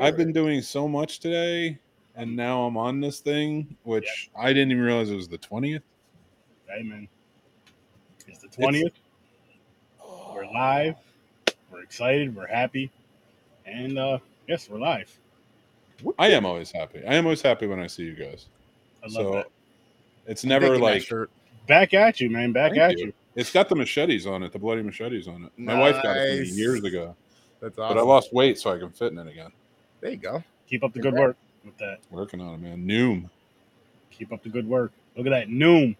I've been doing so much today, and now I'm on this thing, which I didn't even realize it was the twentieth. Hey man, it's the twentieth. We're live. We're excited. We're happy, and uh yes, we're live. I am always happy. I am always happy when I see you guys. I love So that. it's never like shirt. Back at you, man. Back Thank at you. you. it's got the machetes on it, the bloody machetes on it. My wife got it for me Nice. years ago, That's but. I lost weight so I can fit in it again. There you go. Keep up the good work with that. Working on it, man. Noom. Keep up the good work. Look at that. Noom.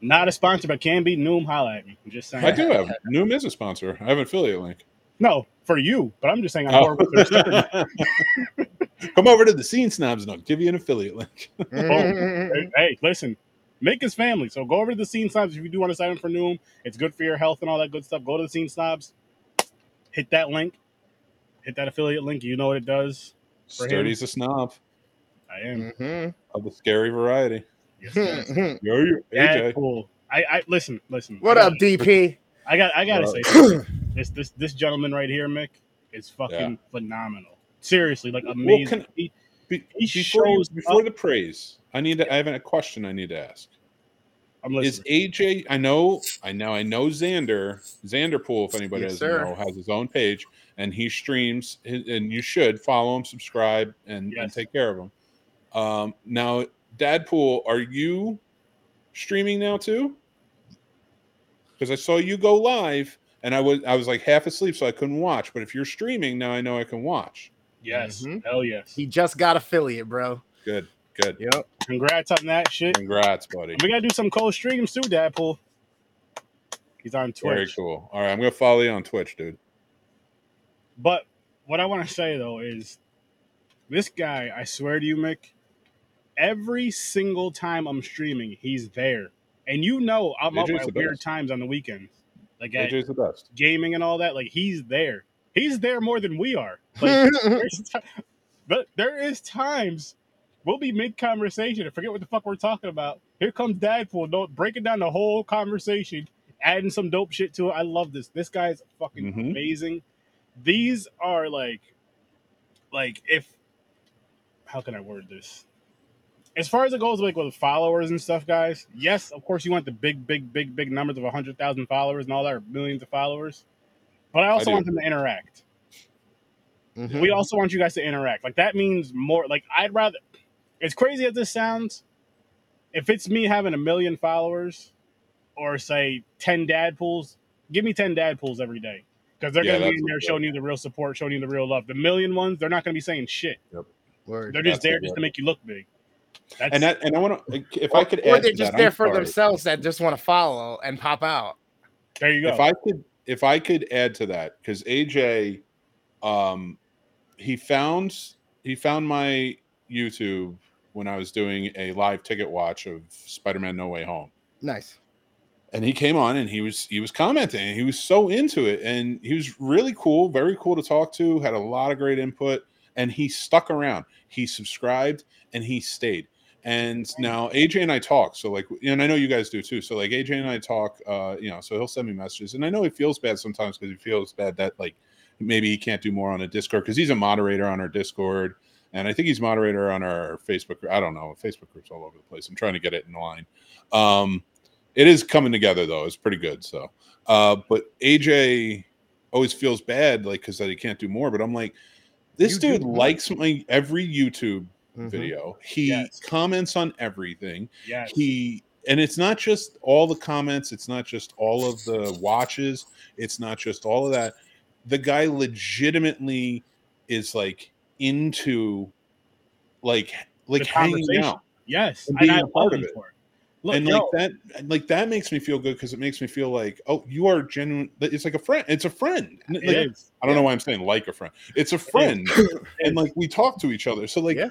Not a sponsor, but can be. Noom, holla at me. I'm just saying. I do have Noom is a sponsor. I have an affiliate link. No, for you, but I'm just saying I'm Oh. more with. Come over to the Scene Snobs and I'll give you an affiliate link. Oh, hey, hey, listen, make us family. So go over to the Scene Snobs if you do want to sign up for Noom. It's good for your health and all that good stuff. Go to the Scene Snobs, hit that link, hit that affiliate link. You know what it does. For him. Sturdy's a snob I am. Mhm. of the scary variety. Yes, yes. Mhm. Yo, yo, AJ. cool. I, I listen, listen. what I up, DP? I got, I gotta say, this, this, this gentleman right here, Mick, is fucking Yeah. phenomenal. Seriously, like Well, amazing. can- He- Be- He before you- shows before up- the praise, I need to. I have a question. I need to ask. I'm Is. AJ? I know. I know. I know Xander. Xanderpool. If anybody Yes, doesn't sir. know, has his own page and he streams. And you should follow him, subscribe, and, and take care of him. Um, now, Dadpool, are you streaming now too? Because I saw you go live, and I was I was like half asleep, so I couldn't watch. But if you're streaming now, I know I can watch. yes, Mhm. hell yes. He just got affiliate, bro. Good. Good. Yep. Congrats on that shit. Congrats, buddy. We gotta do some cold streams too, Dadpool. He's on Twitch. Very cool. All right, I'm gonna follow you on Twitch, dude. But what I want to say though is this guy, I swear to you, Mick, every single time I'm streaming, he's there. And you know I'm up at weird best. times on the weekends. Like at AJ's the best. gaming and all that. Like he's there. He's there more than we are. Like ti- but there is times we'll be mid conversation and forget what the fuck we're talking about. Here comes Dadpool, no, breaking down the whole conversation, adding some dope shit to it. I love this. This guy's fucking Mhm. amazing. These are like, like if, how can I word this? As far as it goes, like with followers and stuff, guys. Yes, of course, you want the big, big, big, big numbers of hundred thousand followers and all that, or millions of followers. But I also do. want them to interact Mhm. we also want you guys to interact. Like that means more. Like I'd rather. As crazy as this sounds, if it's me having a million followers, or say ten dad pools, give me ten dad pools every day because they're Yeah, gonna be in there what- showing you the real support, showing you the real love. The million ones, they're not gonna be saying shit. Word. They're just That's there just works. to make you look big. That's, And that, and I want to, if Or, I could or add they're just that, there I'm for sorry. themselves that just want to follow and pop out. there you go. If I could, if I could add to that, because AJ, um, he found he found my YouTube when I was doing a live ticket watch of Spider-Man No Way Home. Nice. And he came on and he was he was commenting and he was so into it. And he was really cool very cool to talk to had a lot of great input and he stuck around. He subscribed and he stayed. And now aj and i talk so like and i know you guys do too. So like aj and i talk uh you know so he'll send me messages. And i know he feels bad sometimes because he feels bad that like maybe he can't do more on a discord because he's a moderator on our discord. And i think he's moderator on our facebook group. i don't know facebook groups all over the place. I'm trying to get it in line. Um it is coming together though it's pretty good so uh but aj always feels bad like because that he can't do more but i'm like this You dude likes my every youtube Mhm. video he Yes. comments on everything Yeah. he and it's not just all the comments it's not just all of the watches it's not just all of that the guy legitimately is like into like like hanging out yes. and And, being I a part of it. for it. Look, and yo, like that like that makes me feel good because it makes me feel like oh you are genuine it's like a friend it's a friend Like, it is. i don't know why i'm saying like a friend it's a friend and like we talk to each other so like Yeah.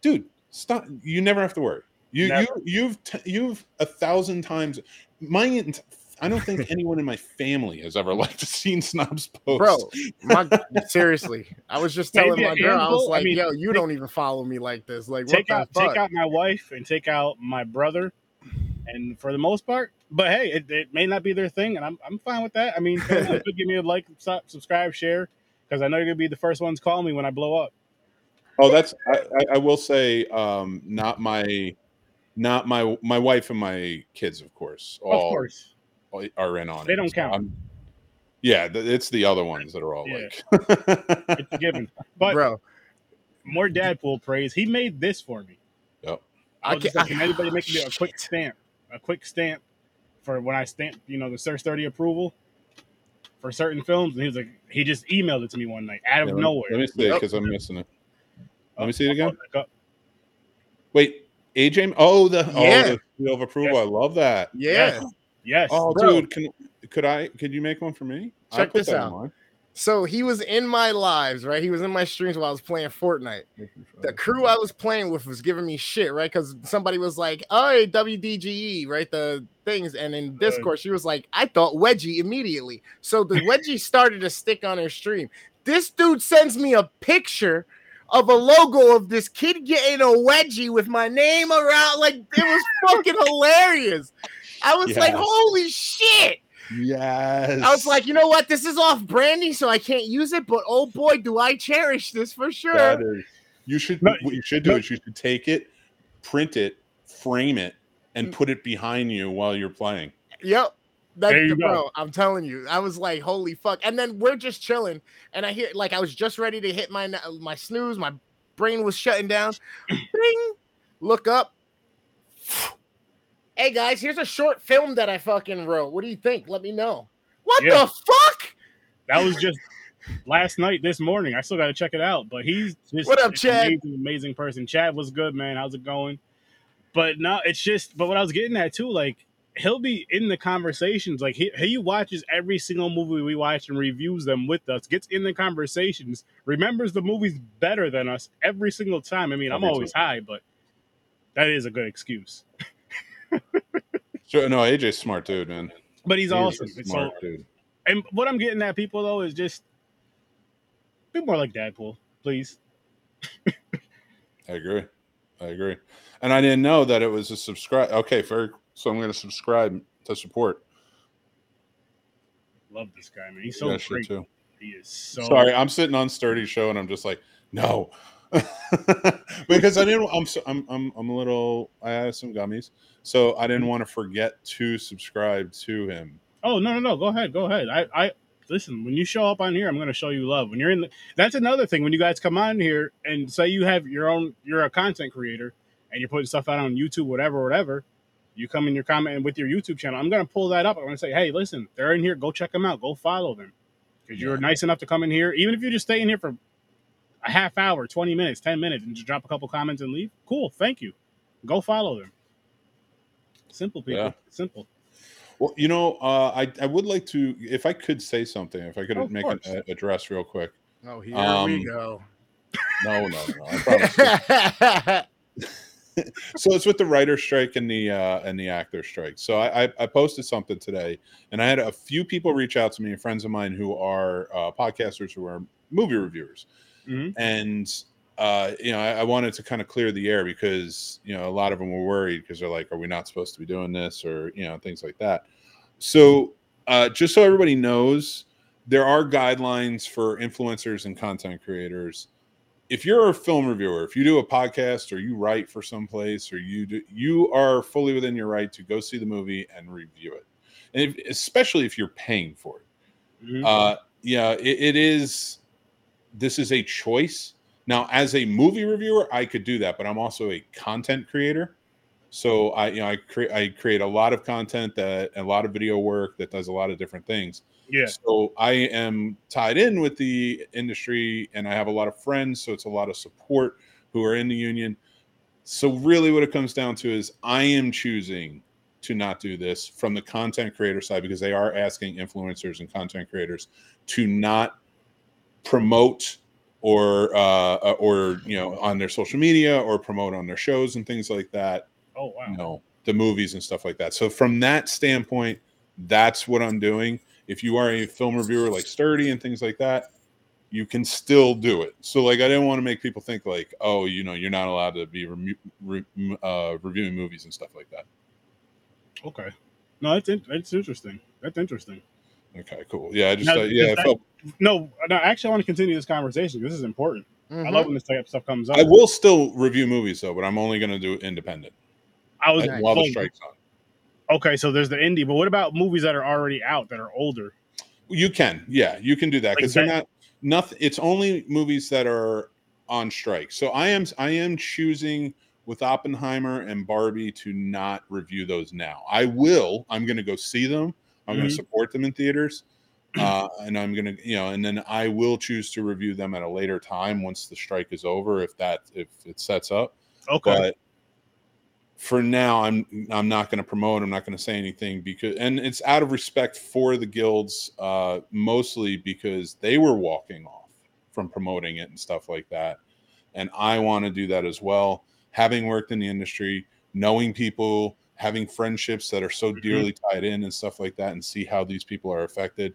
dude stop you never have to worry you Never. you you've t- you've a thousand times my i don't think anyone in my family has ever liked a scene snobs post Bro, my, seriously, I was just telling Maybe my girl, I was handful? I like, mean, "Yo, you take- don't even follow me like this. Like, take out fuck?" take out my wife and take out my brother and for the most part but hey it, it may not be their thing and i'm, I'm fine with that i mean fans, give me a like subscribe share because i know you're gonna be the first ones calling me when i blow up Oh, that's I, I, I will say, um, not my, not my my wife and my kids, of course. of All are in on They it. don't So count. I'm- yeah, th- it's the other ones that are all Yeah. like. It's a given. But bro. more Dadpool praise. He made this for me. I I was just can't. like, can anybody make me a quick stamp? A quick stamp for when I stamp, you know, the Sir Sturdy approval for certain films. And he was like, he just emailed it to me one night out of Yeah, nowhere. Let me see it because I'm missing it. Let me see it again. pull it back up. Wait, AJ. Oh, oh, the Yeah. oh the seal of approval. I love that. yeah. Yes. Oh, Bro. dude, can could I? Could you make one for me? I Check put this that in out. So he was in my lives, right? He was in my streams while I was playing Fortnite. The crew I was playing with was giving me shit, right? Because somebody was like, "Oh, WDGE," right? The things, and in Discord, she was like, "I thought Wedgie immediately." So the Wedgie started to stick on her stream. This dude sends me a picture of a logo of this kid getting a wedgie with my name around. Like it was fucking hilarious. I was like, "Holy shit!" Yes. I was like, you know what? This is off branding, so I can't use it. But oh boy, do I cherish this for sure. That is- you should. No, what you should do no. is you should take it, print it, frame it, and put it behind you while you're playing. Yep. That, There you bro, go. I'm telling you, I was like, holy fuck. And then we're just chilling, and I hear like I was just ready to hit my my snooze. My brain was shutting down. Bing. Look up. Hey guys, here's a short film that I fucking wrote. What do you think? Let me know. What Yeah. the fuck? That was just last night, this morning. I still got to check it out. But he's just What up, an Chad? Amazing, amazing person. Chad was good, man. How's it going? But no, it's just. But what I was getting at too, like he'll be in the conversations. Like he he watches every single movie we watch and reviews them with us. Gets in the conversations. Remembers the movies better than us every single time. I mean, oh, I'm always high, but that is a good excuse. Sure. No, AJ's smart dude, man. But he's a awesome. It's so smart dude. And what I'm getting at, people though, is just be more like Deadpool, please. I agree. I agree. And I didn't know that it was a subscribe. Okay, fair. So I'm going to subscribe to support. Love this guy, man. He's So shit great. too. He is so Sorry, I'm sitting on Sturdy Show and I'm just like, no, because I didn't. I'm, so- I'm I'm I'm a little. I have some gummies, so I didn't want to forget to subscribe to him. Oh no, no, no. Go ahead, go ahead. I, I listen. When you show up on here, I'm going to show you love. When you're in, the, that's another thing. When you guys come on here and say you have your own, you're a content creator and you're putting stuff out on YouTube, whatever, whatever. You come in your comment with your YouTube channel. I'm going to pull that up. I'm going to say, hey, listen, they're in here. Go check them out. Go follow them because you're nice enough to come in here, even if you just stay in here for a half hour, 20 minutes, 10 minutes, and just drop a couple comments and leave. Cool. Thank you. Go follow them. Simple people. Yeah. Simple. Well, you know, uh, I I would like to, if I could say something, if I could Oh, make an course. a- address real quick. Oh, here Um, we go. No, no, no. I promise. so it's with the writer strike and the uh, and the actor strike. So I, I I posted something today, and I had a few people reach out to me, friends of mine who are uh, podcasters who are movie reviewers, Mhm. and uh, you know I, I wanted to kind of clear the air because you know a lot of them were worried because they're like, are we not supposed to be doing this or you know things like that. So uh, just so everybody knows, there are guidelines for influencers and content creators if you're a film reviewer, if you do a podcast or you write for someplace or you do, you are fully within your right to go see the movie and review it, and if, especially if you're paying for it. Mhm. Uh, yeah, it, it is. This is a choice. Now, as a movie reviewer, I could do that, but I'm also a content creator. So I, you know, I create I create a lot of content that a lot of video work that does a lot of different things. yeah. So I am tied in with the industry and I have a lot of friends. So it's a lot of support who are in the union. So really what it comes down to is I am choosing to not do this from the content creator side because they are asking influencers and content creators to not promote or uh or you know on their social media or promote on their shows and things like that Oh wow. you know the movies and stuff like that so from that standpoint that's what i'm doing if you are a film reviewer like sturdy and things like that you can still do it so like i didn't want to make people think like oh you know you're not allowed to be remu- re- uh, reviewing movies and stuff like that Okay. No, that's in, that's interesting. That's interesting. Okay cool yeah i just Now, uh, yeah I that- felt No, no. Actually, I want to continue this conversation. This is important. I love when this type of stuff comes up. I will still review movies though, but I'm only going to do independent I was uh, while the strike's on. okay. So there's the indie, but what about movies that are already out that are older? You can, yeah, you can do that Like because they're not nothing. It's only movies that are on strike. So I am I am choosing with Oppenheimer and Barbie to not review those now. I will. I'm going to go see them. I'm going Mhm. to support them in theaters, uh, and I'm going to you know, and then I will choose to review them at a later time once the strike is over, if that if it sets up. Okay. But for now, I'm I'm not going to promote. I'm not going to say anything because, and it's out of respect for the guilds, uh, mostly because they were walking off from promoting it and stuff like that, and I want to do that as well. Having worked in the industry, knowing people, having friendships that are so Mhm. dearly tied in and stuff like that, and see how these people are affected.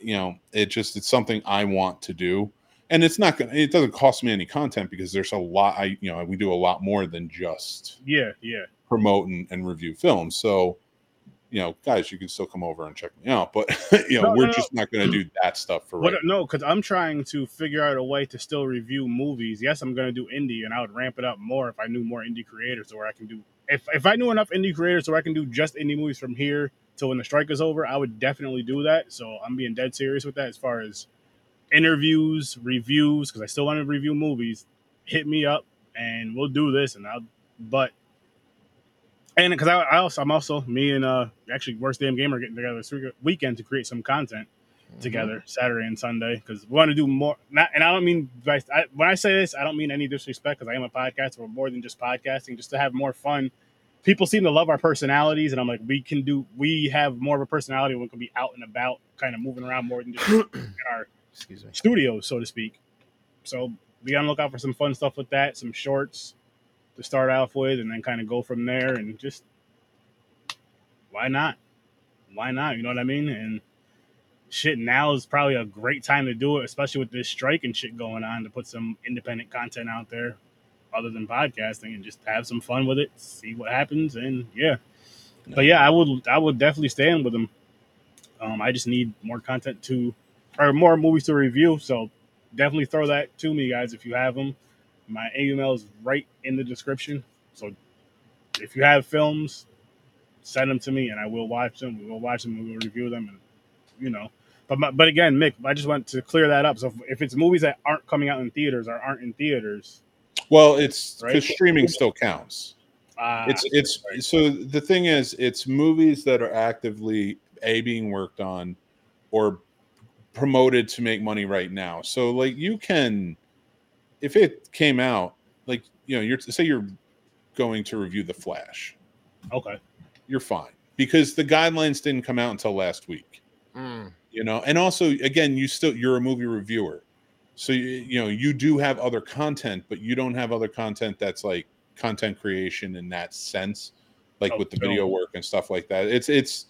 You know, it just it's something I want to do and it's not gonna it doesn't cost me any content because there's a lot i you know we do a lot more than just yeah, yeah. promote and, and review films so you know guys you can still come over and check me out but you know No, we're no, just not going to do that stuff for What, right no, because I'm trying to figure out a way to still review movies. Yes, I'm going to do indie, and I would ramp it up more if I knew more indie creators, or I can do if if I knew enough indie creators, so I can do just indie movies from here till when the strike is over. I would definitely do that. So I'm being dead serious with that as far as interviews, reviews, because I still want to review movies. Hit me up, and we'll do this. And I'll but. And because I, I also, I'm also me and uh actually worst damn gamer getting together this weekend to create some content Mm-hmm. together Saturday and Sunday because we want to do more. Not, and I don't mean I, I- when I say this, I don't mean any disrespect because I am a podcaster. We're more than just podcasting, just to have more fun. People seem to love our personalities, and I'm like, we can do. We have more of a personality. We can be out and about, kind of moving around more than just in our Excuse me. studios, so to speak. So be on the lookout for some fun stuff with that, some shorts to start off with, and then kind of go from there. And just why not? Why not? You know what I mean? And shit, now is probably a great time to do it, especially with this strike and shit going on, to put some independent content out there other than podcasting and just have some fun with it, see what happens, and yeah. But yeah, I would I would definitely stand with them. Um, I just need more content to, or more movies to review. So definitely throw that to me, guys, if you have them. My email is right in the description. So if you have films, send them to me, and I will watch them. We will watch them. We will review them, and you know. But my, but again, Mick, I just want to clear that up. So if, if it's movies that aren't coming out in theaters or aren't in theaters, well it's Right. because streaming still counts uh, it's it's so the thing is it's movies that are actively a being worked on or promoted to make money right now so like you can if it came out like you know you're say you're going to review the flash okay. you're fine because the guidelines didn't come out until last week Mm. You know and also again you still you're a movie reviewer so you, you know you do have other content but you don't have other content that's like content creation in that sense like Oh, with the no. video work and stuff like that it's it's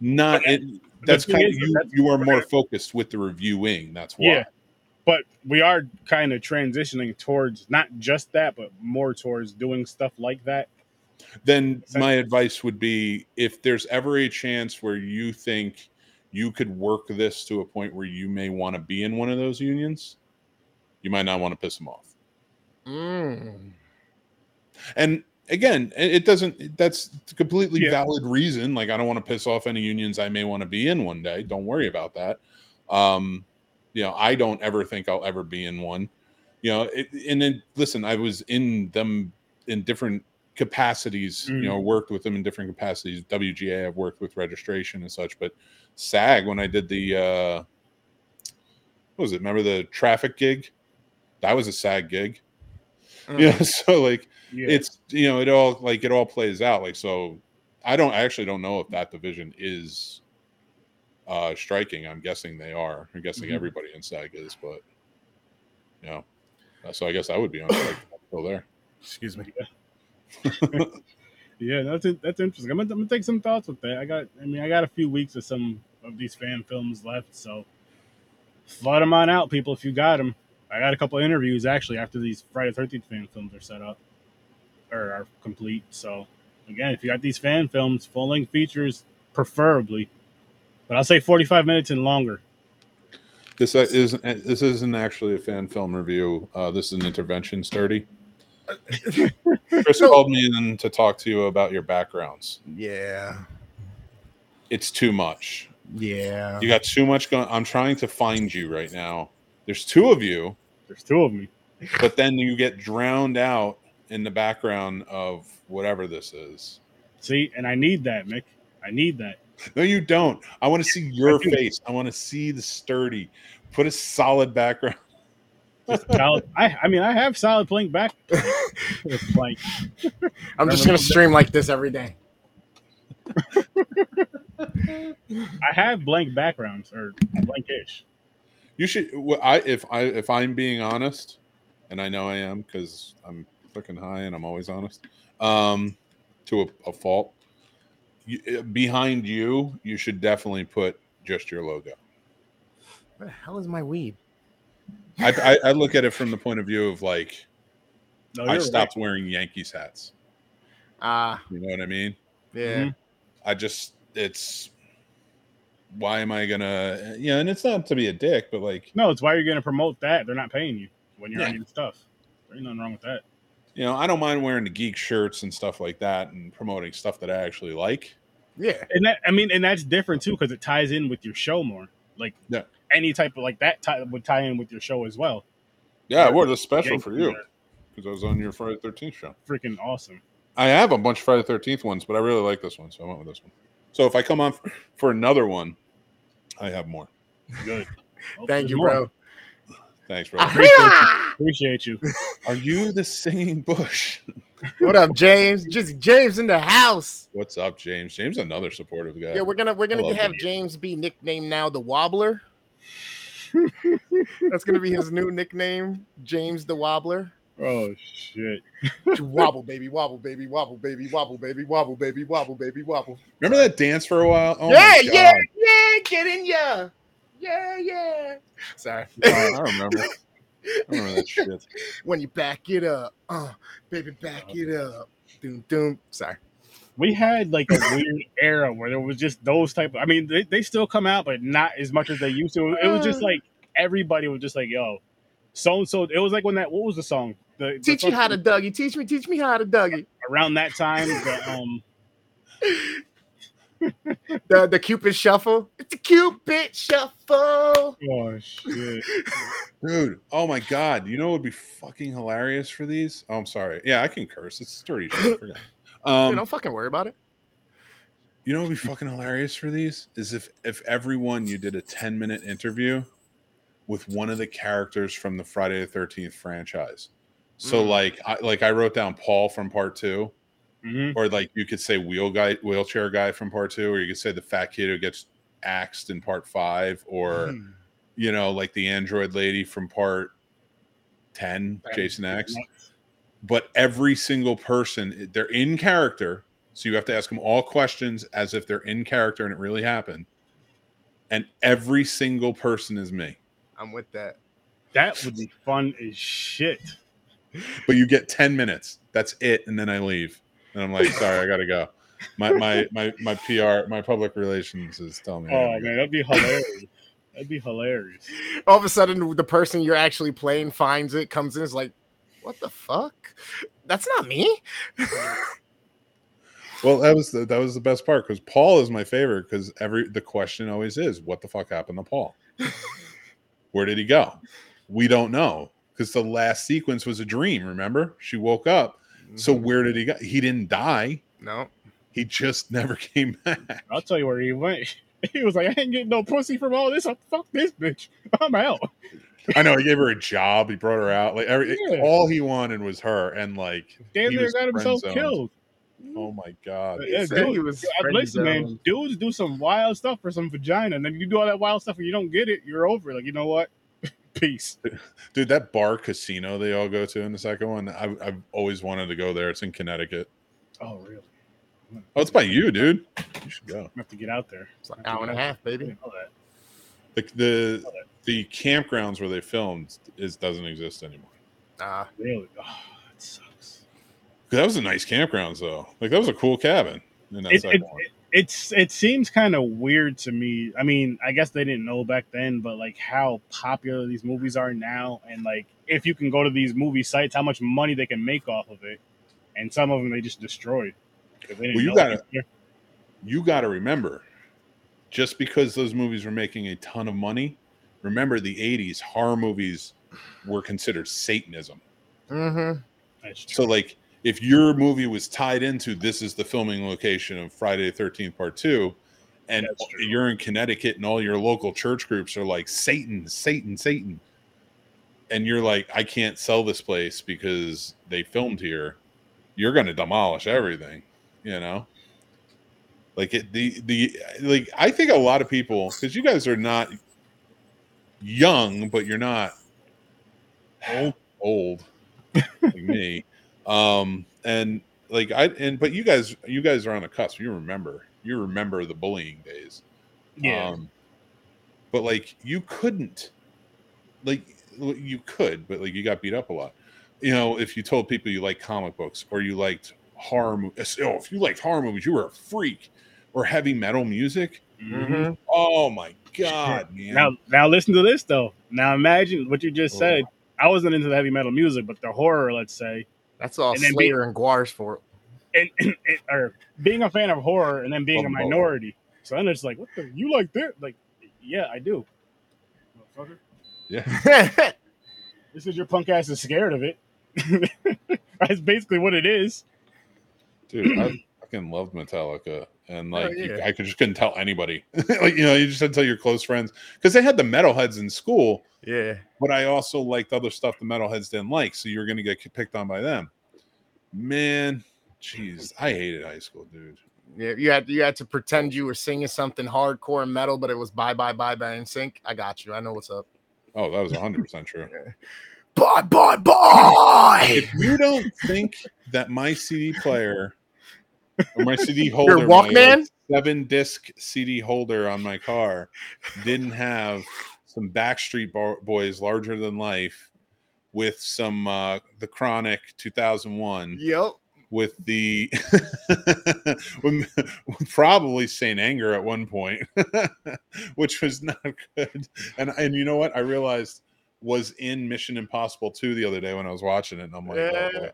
not it, that's kind of you you are more focused with the reviewing that's why Yeah. But we are kind of transitioning towards not just that, but more towards doing stuff like that. then my advice would be if there's ever a chance where you think you could work this to a point where you may want to be in one of those unions you might not want to piss them off Mm. and again it doesn't that's a completely Yeah. valid reason like i don't want to piss off any unions i may want to be in one day don't worry about that um you know i don't ever think i'll ever be in one you know it, and then listen i was in them in different capacities you Mm. know worked with them in different capacities wga i've worked with registration and such but sag when i did the uh what was it remember the traffic gig that was a sag gig Mm. yeah so like Yeah. it's you know it all like it all plays out like so i don't I actually don't know if that division is uh striking i'm guessing they are i'm guessing Mhm. everybody in sag is but you know so i guess i would be on strike still there Excuse me. Yeah, that's that's interesting. I'm gonna, I'm gonna take some thoughts with that. I got, I mean, I got a few weeks of some of these fan films left, so flood them on out, people. If you got them, I got a couple interviews actually after these Friday Thirteenth fan films are set up or are complete. So again, if you got these fan films, full length features, preferably, but I'll say 45 minutes and longer. This uh, isn't this isn't actually a fan film review. Uh, this is an intervention sturdy. Chris No. called me in to talk to you about your backgrounds. Yeah. It's too much. Yeah. You got too much going. I'm trying to find you right now. There's two of you, There's two of me. but then you get drowned out in the background of whatever this is. See, and I need that, Mick. I need that. No, you don't. I want to see your face. I want to see the sturdy. Put a solid background. Just solid, I, I mean, I have solid playing back. It's like I'm just gonna stream like this every day. I have blank backgrounds or blankish. You should. I if I if I'm being honest, and I know I am because I'm fucking high and I'm always honest. Um, to a, a fault. You, eh, behind you, you should definitely put just your logo. Where the hell is my weed? I, I, I look at it from the point of view of like No, I you're right. stopped wearing Yankees hats. Ah, You know what I mean? yeah. Mhm. I just it's why am I gonna You know, and it's not to be a dick, but like No, it's why you're going to promote that. They're not paying you when you're Yeah. on your stuff. There ain't nothing wrong with that. you know, I don't mind wearing the geek shirts and stuff like that and promoting stuff that I actually like. Yeah. And that, I mean, and that's different too because it ties in with your show more. Like Yeah. Any type of like that tie, would tie in with your show as well. Yeah, I wore the special for you because I was on your Friday Thirteenth show. freaking awesome. I have a bunch of Friday Thirteenth ones, but I really like this one, so I went with this one. So if I come on for, for another one, I have more. Good. Thank you, more. bro. Thanks, bro. Appreciate you. Are you the singing bush? what up, James? Just James in the house. What's up, James? James, another supportive guy. Yeah, we're gonna we're gonna have him. James be nicknamed now the Wobbler. That's gonna be his new nickname, James the Wobbler. Oh shit. wobble baby, wobble baby, wobble baby, wobble baby, wobble baby, wobble baby, wobble. Remember that dance for a while? Oh yeah, yeah, yeah, get in ya. Yeah, yeah. Sorry. I remember. I remember that shit. when you back it up, uh, baby, back it up. Doom, doom. Sorry. We had like a weird era where there was just those type. Of, I mean, they, they still come out, but not as much as they used to. It was just like everybody was just like, "Yo, so and so." It was like when that. What was the song? The, the Teach you how to fucking- Dougie. Teach me, teach me how to Dougie. around that time. The, um, The the Cupid shuffle. It's a Cupid shuffle. oh shit! Dude, oh my god. You know what would be fucking hilarious for these? Oh, I'm sorry. Yeah, I can curse. It's sturdy shit. Forgot. Dude, Um, don't fucking worry about it. you know what would be fucking hilarious for these? Is if if everyone you did a 10 minute interview with one of the characters from the Friday the 13th franchise. So Mm. like I like I wrote down Paul from part two, Mhm. or like you could say wheel guy wheelchair guy from part two, or you could say the fat kid who gets axed in part five, or Hmm. you know, like the android lady from part 10, Jason X. But every single person, they're in character. So you have to ask them all questions as if they're in character and it really happened. And every single person is me. I'm with that. That would be fun as shit. But you get 10 minutes. That's it. And then I leave. And I'm like, sorry, I gotta go. My my my my PR, my public relations is telling me. Oh gotta go. man, that'd be hilarious. That'd be hilarious. All of a sudden, the person you're actually playing finds it, comes in, is like, "What the fuck? That's not me." Well, that was the that was the best part because Paul is my favorite because every the question always is, what the fuck happened to Paul? Where did he go? We don't know because the last sequence was a dream. Remember, she woke up. So Mm-hmm. where did he go? He didn't die. no, He just never came back. I'll tell you where he went. He was like, I ain't getting no pussy from all this. Fuck this bitch. I'm out. I know he gave her a job. He brought her out. Like every, Yeah. all he wanted was her, and like Damn he near got himself friend-zoned. killed. Oh my god! Yeah, dude, he was Listen, man, dudes do some wild stuff for some vagina, and then you do all that wild stuff and you don't get it, you're over. it. Like, you know what? Peace. Dude, that bar casino they all go to in the second one, I've, I've always wanted to go there. It's in Connecticut. Oh, really? Oh, it's by you, dude. You should go. I have to get out there. It's like hour and a half, I baby. didn't know that. The the, the campgrounds where they filmed is doesn't exist anymore. Ah, Really? Oh, that sucks. 'Cause That was a nice campground, though. Like that was a cool cabin in that It, second it, one. it's it seems kind of weird to me. I mean, I guess they didn't know back then, but like how popular these movies are now, and like if you can go to these movie sites, how much money they can make off of it, and some of them they just destroyed. 'cause they Well, you gotta- you got to remember just because those movies were making a ton of money remember the 80s horror movies were considered satanism. Mm-hmm. So like if your movie was tied into this is the filming location of friday the 13th part 2 and you're in connecticut and all your local church groups are like satan satan satan and you're like i can't sell this place because they filmed here you're going to demolish everything you know? Like it the the like i think a lot of people because you guys are not young but you're not old old like me um and like i and but you guys you guys are on the cusp you remember you remember the bullying days yeah, um, but like you couldn't, like you could, but like you got beat up a lot. You know, if you told people you like comic books or you liked horror movies, oh, if you liked horror movies, you were a freak. Or heavy metal music. Mhm. Mm-hmm. Oh my god, man! Now, now listen to this though. Now imagine what you just Oh. said. I wasn't into the heavy metal music, but the horror, let's say, That's all And then be- and Guar's for. and, and, and- or being a fan of horror and then being a Love 'em both. minority. So then it's like, what the? You like that? Like, yeah, I do. Motherfucker. yeah, This is your punk ass is scared of it. That's basically what it is. dude, I fucking loved Metallica, and oh, like you- yeah. I could just couldn't tell anybody. like you know, you just had to tell your close friends because they had the metalheads in school. yeah. but I also liked other stuff the metalheads didn't like, so you're gonna get picked on by them. Man, jeez, I hated high school, dude. Yeah, you had you had to pretend you were singing something hardcore and metal, but it was bye bye bye bye NSYNC. I got you. I know what's up. Oh, that was 100 percent true. Bye bye bye. If you don't think that my CD player or my CD holder, Your my, like, Walkman? seven disc CD holder on my car, didn't have some Backstreet Boys larger than life with some uh the Chronic 2001. Yep. with the with, with probably Saint Anger at one point, which was not good. And and you know what? I realized was in Mission Impossible 2 the other day when I was watching it, and I'm like, oh, Yeah. boy.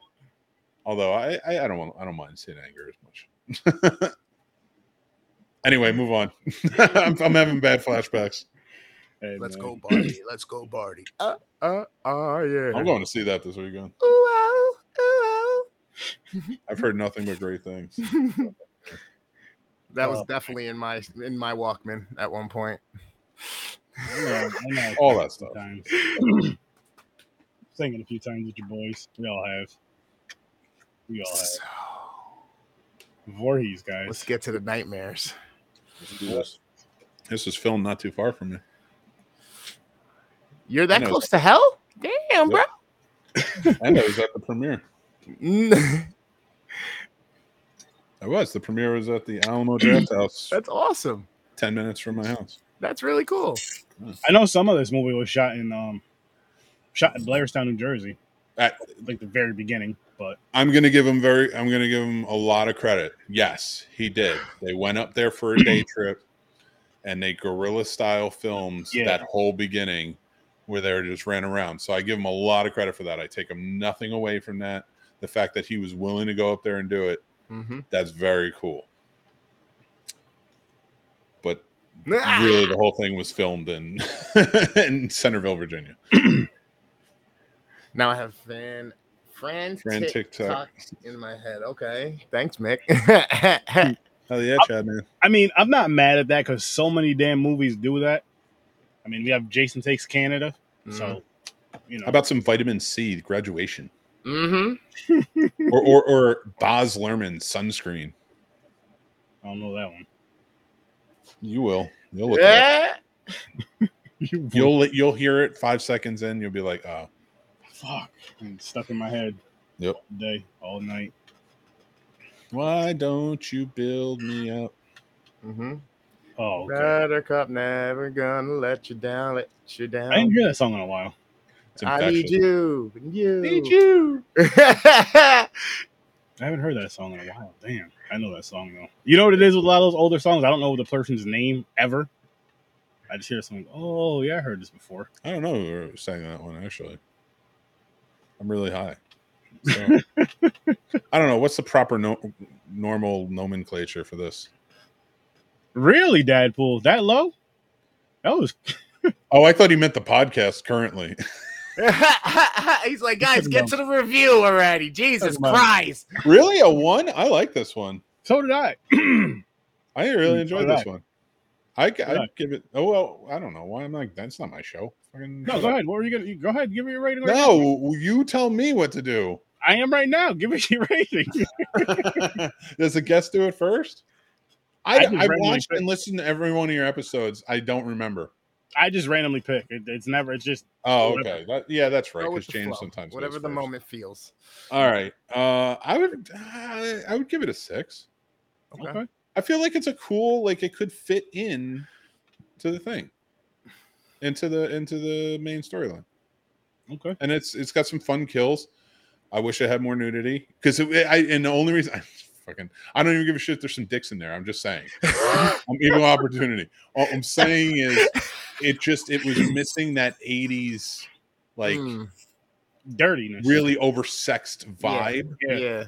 Although I, I I don't want I don't mind Saint Anger as much. anyway, move on. I'm, I'm having bad flashbacks. Hey, Let's man. go, Barbie. Let's go, Barbie. Uh, uh, uh, yeah. I'm going to see that this weekend. Ooh, ow, ooh, I've heard nothing but great things. that was Oh. definitely in my in my Walkman at one point. I know, I know. All that stuff. Singing a few times with your boys. We all have. We all So, have. Voorhees, guys. let's get to the nightmares. Let's do this. This is filmed not too far from me. You're that close to hell? Damn, bro. And I was at the premiere. I was. The premiere was at the Alamo Drafthouse, That's awesome. ten minutes from my house. That's really cool. I know some of this movie was shot in um shot in Blairstown, New Jersey, I, like the very beginning. But I'm gonna give him very. I'm gonna give him a lot of credit. Yes, he did. They went up there for a day trip, and they guerrilla style filmed Yeah. that whole beginning, where they just ran around. So I give him a lot of credit for that. I take him nothing away from that. The fact that he was willing to go up there and do it, Mm-hmm. that's very cool. But Ah! really the whole thing was filmed in in Centreville, Virginia. Now I have fan Fran, Fran TikTok TikTok. in my head. Okay, thanks, Mick. Hell yeah, Chad man. I mean, I'm not mad at that because so many damn movies do that. I mean, we have Jason Takes Canada, so you know. How about some vitamin C graduation? mm-hmm. Or or, or Baz Luhrmann sunscreen. I don't know that one. You will. You'll look. Yeah. You'll you'll hear it five seconds in, you'll be like, oh. Fuck, and stuck in my head. Yep. all day, all night. Why don't you build me up? Mm-hmm. Oh, okay. Buttercup never gonna let you down, let you down. I didn't hear that song in a while. I need you. You. Need you. I haven't heard that song in a while. Damn, I know that song though. You know what it is with a lot of those older songs? I don't know the person's name ever. I just hear something. Oh yeah, I heard this before. I don't know who sang that one actually. I'm really high. So, I don't know what's the proper no, normal nomenclature for this. Really, Dadpool? That low? That was Oh, I thought he meant the podcast currently. He's like, guys, get to the review already. Jesus Christ. really, a one? I like this one. so did I. I really Mm, enjoyed so this one. I did I I. give it. Oh well, I don't know why I'm like that's not my show. Fucking no, go ahead. What were you gonna? Go ahead. Give me your rating. right now. No, you tell me what to do. I am right now. Give me your rating. Does the guest do it first? I, I I, just watched pick- and listened to every one of your episodes. I don't remember. I just randomly pick. It, it's never. It's just. Oh, Whatever. okay. That, yeah, that's right. Go Because with James flow, sometimes whatever the first. moment feels. All right. Uh, I would. I, I would give it a six. Okay. Okay. I feel like it's a cool. Like it could fit in to the thing, into the into the main storyline. Okay. and it's it's got some fun kills. I wish I had more nudity because I and the only reason I fucking I don't even give a shit. if There's some dicks in there. I'm just saying. I'm equal opportunity. All I'm saying is, it just it was missing that '80s like Mm, Dirtiness. really oversexed vibe Yeah. yeah.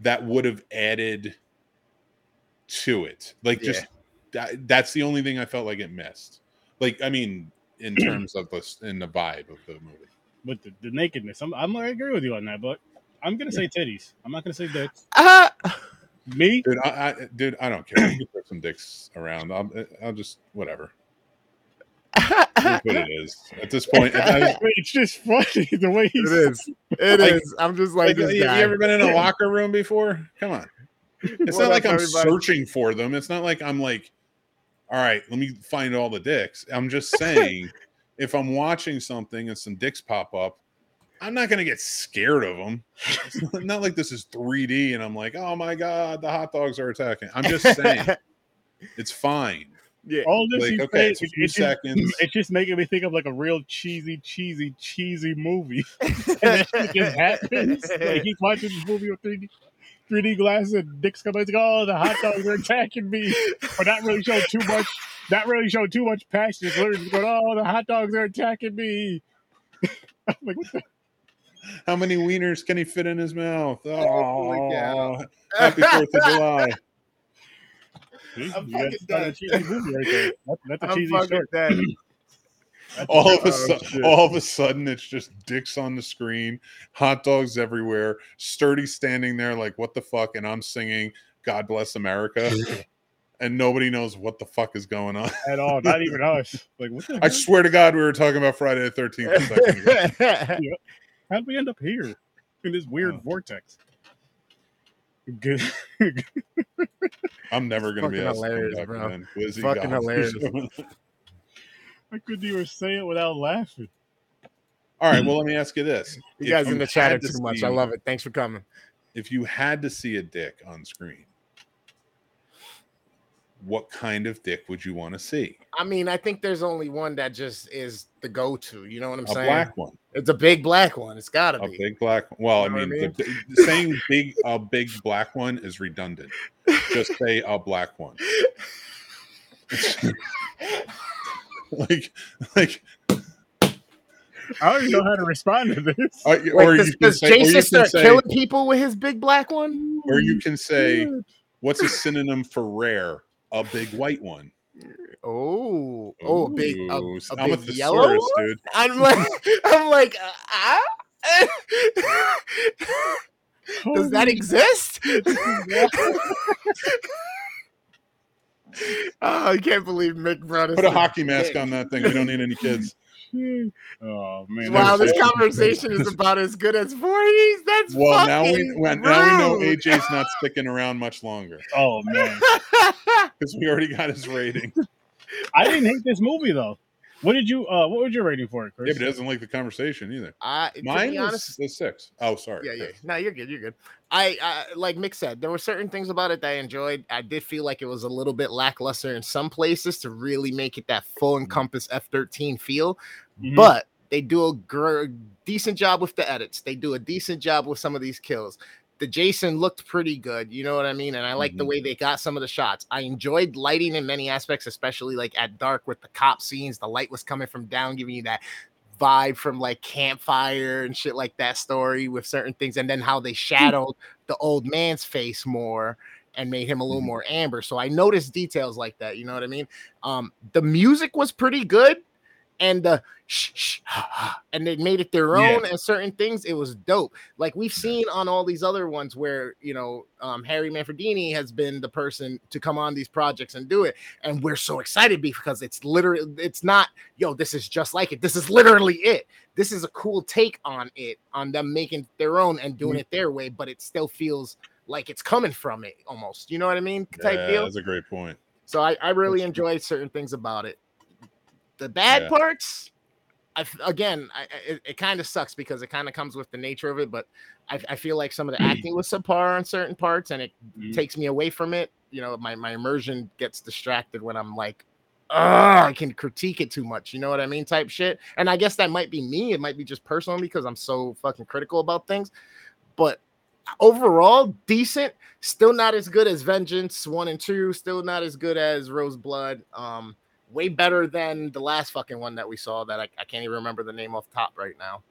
that would have added to it. Like Yeah. just that, that's the only thing I felt like it missed. Like I mean, in terms of the in the vibe of the movie. With the, the nakedness, I'm, I'm. I agree with you on that, but I'm gonna say titties. I'm not gonna say dicks. Ah, Me. Dude, I, I dude, I don't care. You can throw some dicks around. I'll, I'll just whatever. What it is at this point. I, It's just funny the way he's. it is. It Like- is. I'm just like, like, this you, you ever been in a locker room before? Come on. It's What not like I'm everybody? searching for them. It's not like I'm like, all right, let me find all the dicks. I'm just saying, if I'm watching something and some dicks pop up, I'm not gonna get scared of them. It's not, not like this is 3D and I'm like, oh my god, the hot dogs are attacking. I'm just saying, it's fine. yeah. All this Like, he's okay, saying, it's a it- few it's just- seconds. It's just making me think of like a real cheesy, cheesy, cheesy movie. and then it just happens. Like he's watching this movie with 3D, 3D glasses and Dick's coming. He's like, "Oh, the hot dogs are attacking me," but not really showing too much. Not really showing too much passion. It's literally just going, "Oh, the hot dogs are attacking me." I'm like, what the? How many wieners can he fit in his mouth? Oh, my God. happy Fourth of July. I'm fucking got- that's a dead. cheesy movie right there. That- That's a I'm cheesy fucking story. dead. That's All of a Oh, sudden, all of a sudden, it's just dicks on the screen, hot dogs everywhere, sturdy standing there like what the fuck, and I'm singing "God Bless America," and nobody knows what the fuck is going on. at all. Not even us. Like, what the I hell? swear to God, we were talking about Friday the Thirteenth a. How did we end up here in this weird Oh. vortex? Good. I'm never gonna be Fucking asked to come hilarious, back bro. Fucking God. hilarious. I couldn't even say it without laughing. All right, well, let me ask you this: You If guys in the chat are to too much. I love it. Thanks for coming. If you had to see a dick on screen, what kind of dick would you want to see? I mean, I think there's only one that just is the go-to. You know what I'm A saying? black one. It's a big black one. It's gotta A be. A big black. Well, You know I what I mean, the- the- saying big a big black one is redundant. Just say a black one. like, like, I don't even know how to respond to this. uh, Wait, or does, you can does say, or you Jason can start say, killing people with his big black one? or you can say, what's a synonym for rare? A big white one. Oh, oh, a big, a, Ooh, a I'm a big yellow one? dude. I'm like, I'm like, uh, ah? Does that exist? Oh, I can't believe Mick brought us. Put a to hockey mask dick. on that thing. We don't need any kids. Oh man! Wow, this say- conversation is about as good as 40s. That's Well, now we fucking well, now we know. AJ's not sticking around much longer Oh man! because we already got his rating. I didn't hate this movie though. What did you? uh What was your rating for it, Yeah, Chris? but he doesn't like the conversation either. I, to Mine be was honest, the six. Oh, sorry. yeah, yeah. No, you're good. You're good. I, I like Mick said, there were certain things about it that I enjoyed. I did feel like it was a little bit lackluster in some places to really make it that full encompass F13 feel. Mhm. But they do a gr- decent job with the edits. They do a decent job with some of these kills. The Jason looked pretty good, you know what I mean? And I like the Mhm. way they got some of the shots. I enjoyed lighting in many aspects, especially like at dark with the cop scenes. The light was coming from down, giving you that vibe from like campfire and shit like that story with certain things, and then how they shadowed the old man's face more and made him a little Mhm. more amber. So I noticed details like that, you know what I mean? Um, the music was pretty good, and the shh, shh, and they made it their Yeah. own and certain things. It was dope. Like we've seen on all these other ones where you know um, Harry Manfredini has been the person to come on these projects and do it, and we're so excited because it's literally it's not yo this is just like it. This is literally it. This is a cool take on it on them making their own and doing it their way, but it still feels like it's coming from it almost. You know what I mean? Type Yeah, deal. that's a great point. So I, I really enjoyed certain things about it. The bad Yeah. parts, I again, I, it, it kind of sucks because it kind of comes with the nature of it. But I, I feel like some of the acting was subpar on certain parts, and it Mhm. takes me away from it. You know, my my immersion gets distracted when I'm like, I can critique it too much. You know what I mean? Type shit. And I guess that might be me. It might be just personal because I'm so fucking critical about things. But overall, decent. Still not as good as Vengeance one and two. Still not as good as Rose Blood. Um, way better than the last fucking one that we saw that I, I can't even remember the name off top right now.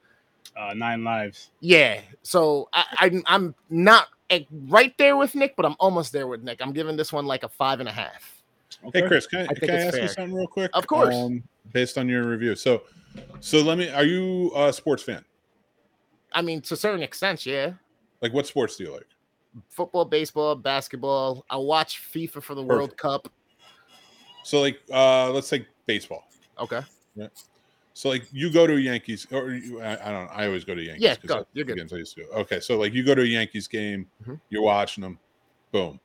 uh, Nine Lives. Yeah. So I, I I'm not eh, right there with Nick, but I'm almost there with Nick. I'm giving this one like a five and a half. Okay. Hey Chris, can I, I can I it's ask you something real quick? Of course. Um, based on your review. So so let me are you a sports fan? I mean, to a certain extent, yeah. Like what sports do you like? Football, baseball, basketball. I watch FIFA for the World Cup. So like uh let's take baseball. Okay. So like you go to a Yankees or you, I, I don't I always go to Yankees. Yeah, go. You're good. I used to go. Okay, so like you go to a Yankees game, Mhm. you're watching them, boom.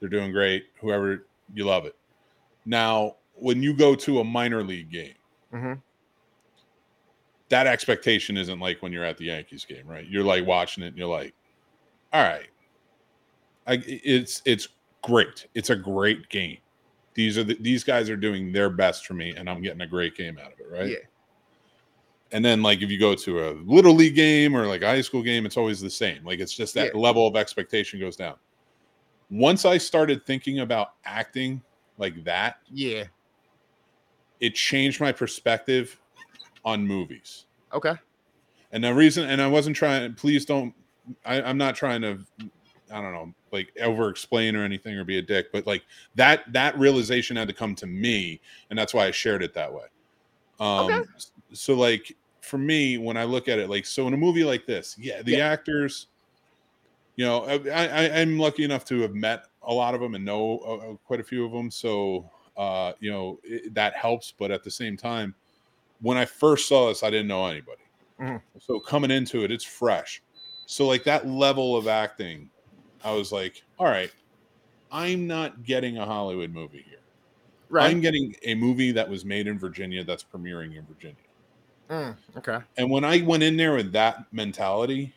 They're doing great. Whoever you love it. Now, when you go to a minor league game, hmm that expectation isn't like when you're at the Yankees game, right? You're like watching it and you're like, all right. I, it's it's great. It's a great game. These are the, these guys are doing their best for me, and I'm getting a great game out of it, right? Yeah. And then like if you go to a little league game or like a high school game, it's always the same. Like it's just that Yeah. level of expectation goes down. Once I started thinking about acting like that, Yeah. it changed my perspective on movies. Okay. And the reason, and I wasn't trying, please don't, I, I'm not trying to, I don't know, like over explain or anything or be a dick, but like that, that realization had to come to me. And that's why I shared it that way. Um, Okay. So, like, for me, when I look at it, like, so in a movie like this, yeah, the Yeah. actors, you know, I, I, I'm lucky enough to have met a lot of them and know uh, uh, quite a few of them. So, uh, you know, it, that helps. But at the same time, when I first saw this, I didn't know anybody. Mhm. So coming into it, it's fresh. So like that level of acting, I was like, all right, I'm not getting a Hollywood movie here. Right. I'm getting a movie that was made in Virginia that's premiering in Virginia. Mm, okay. And when I went in there with that mentality,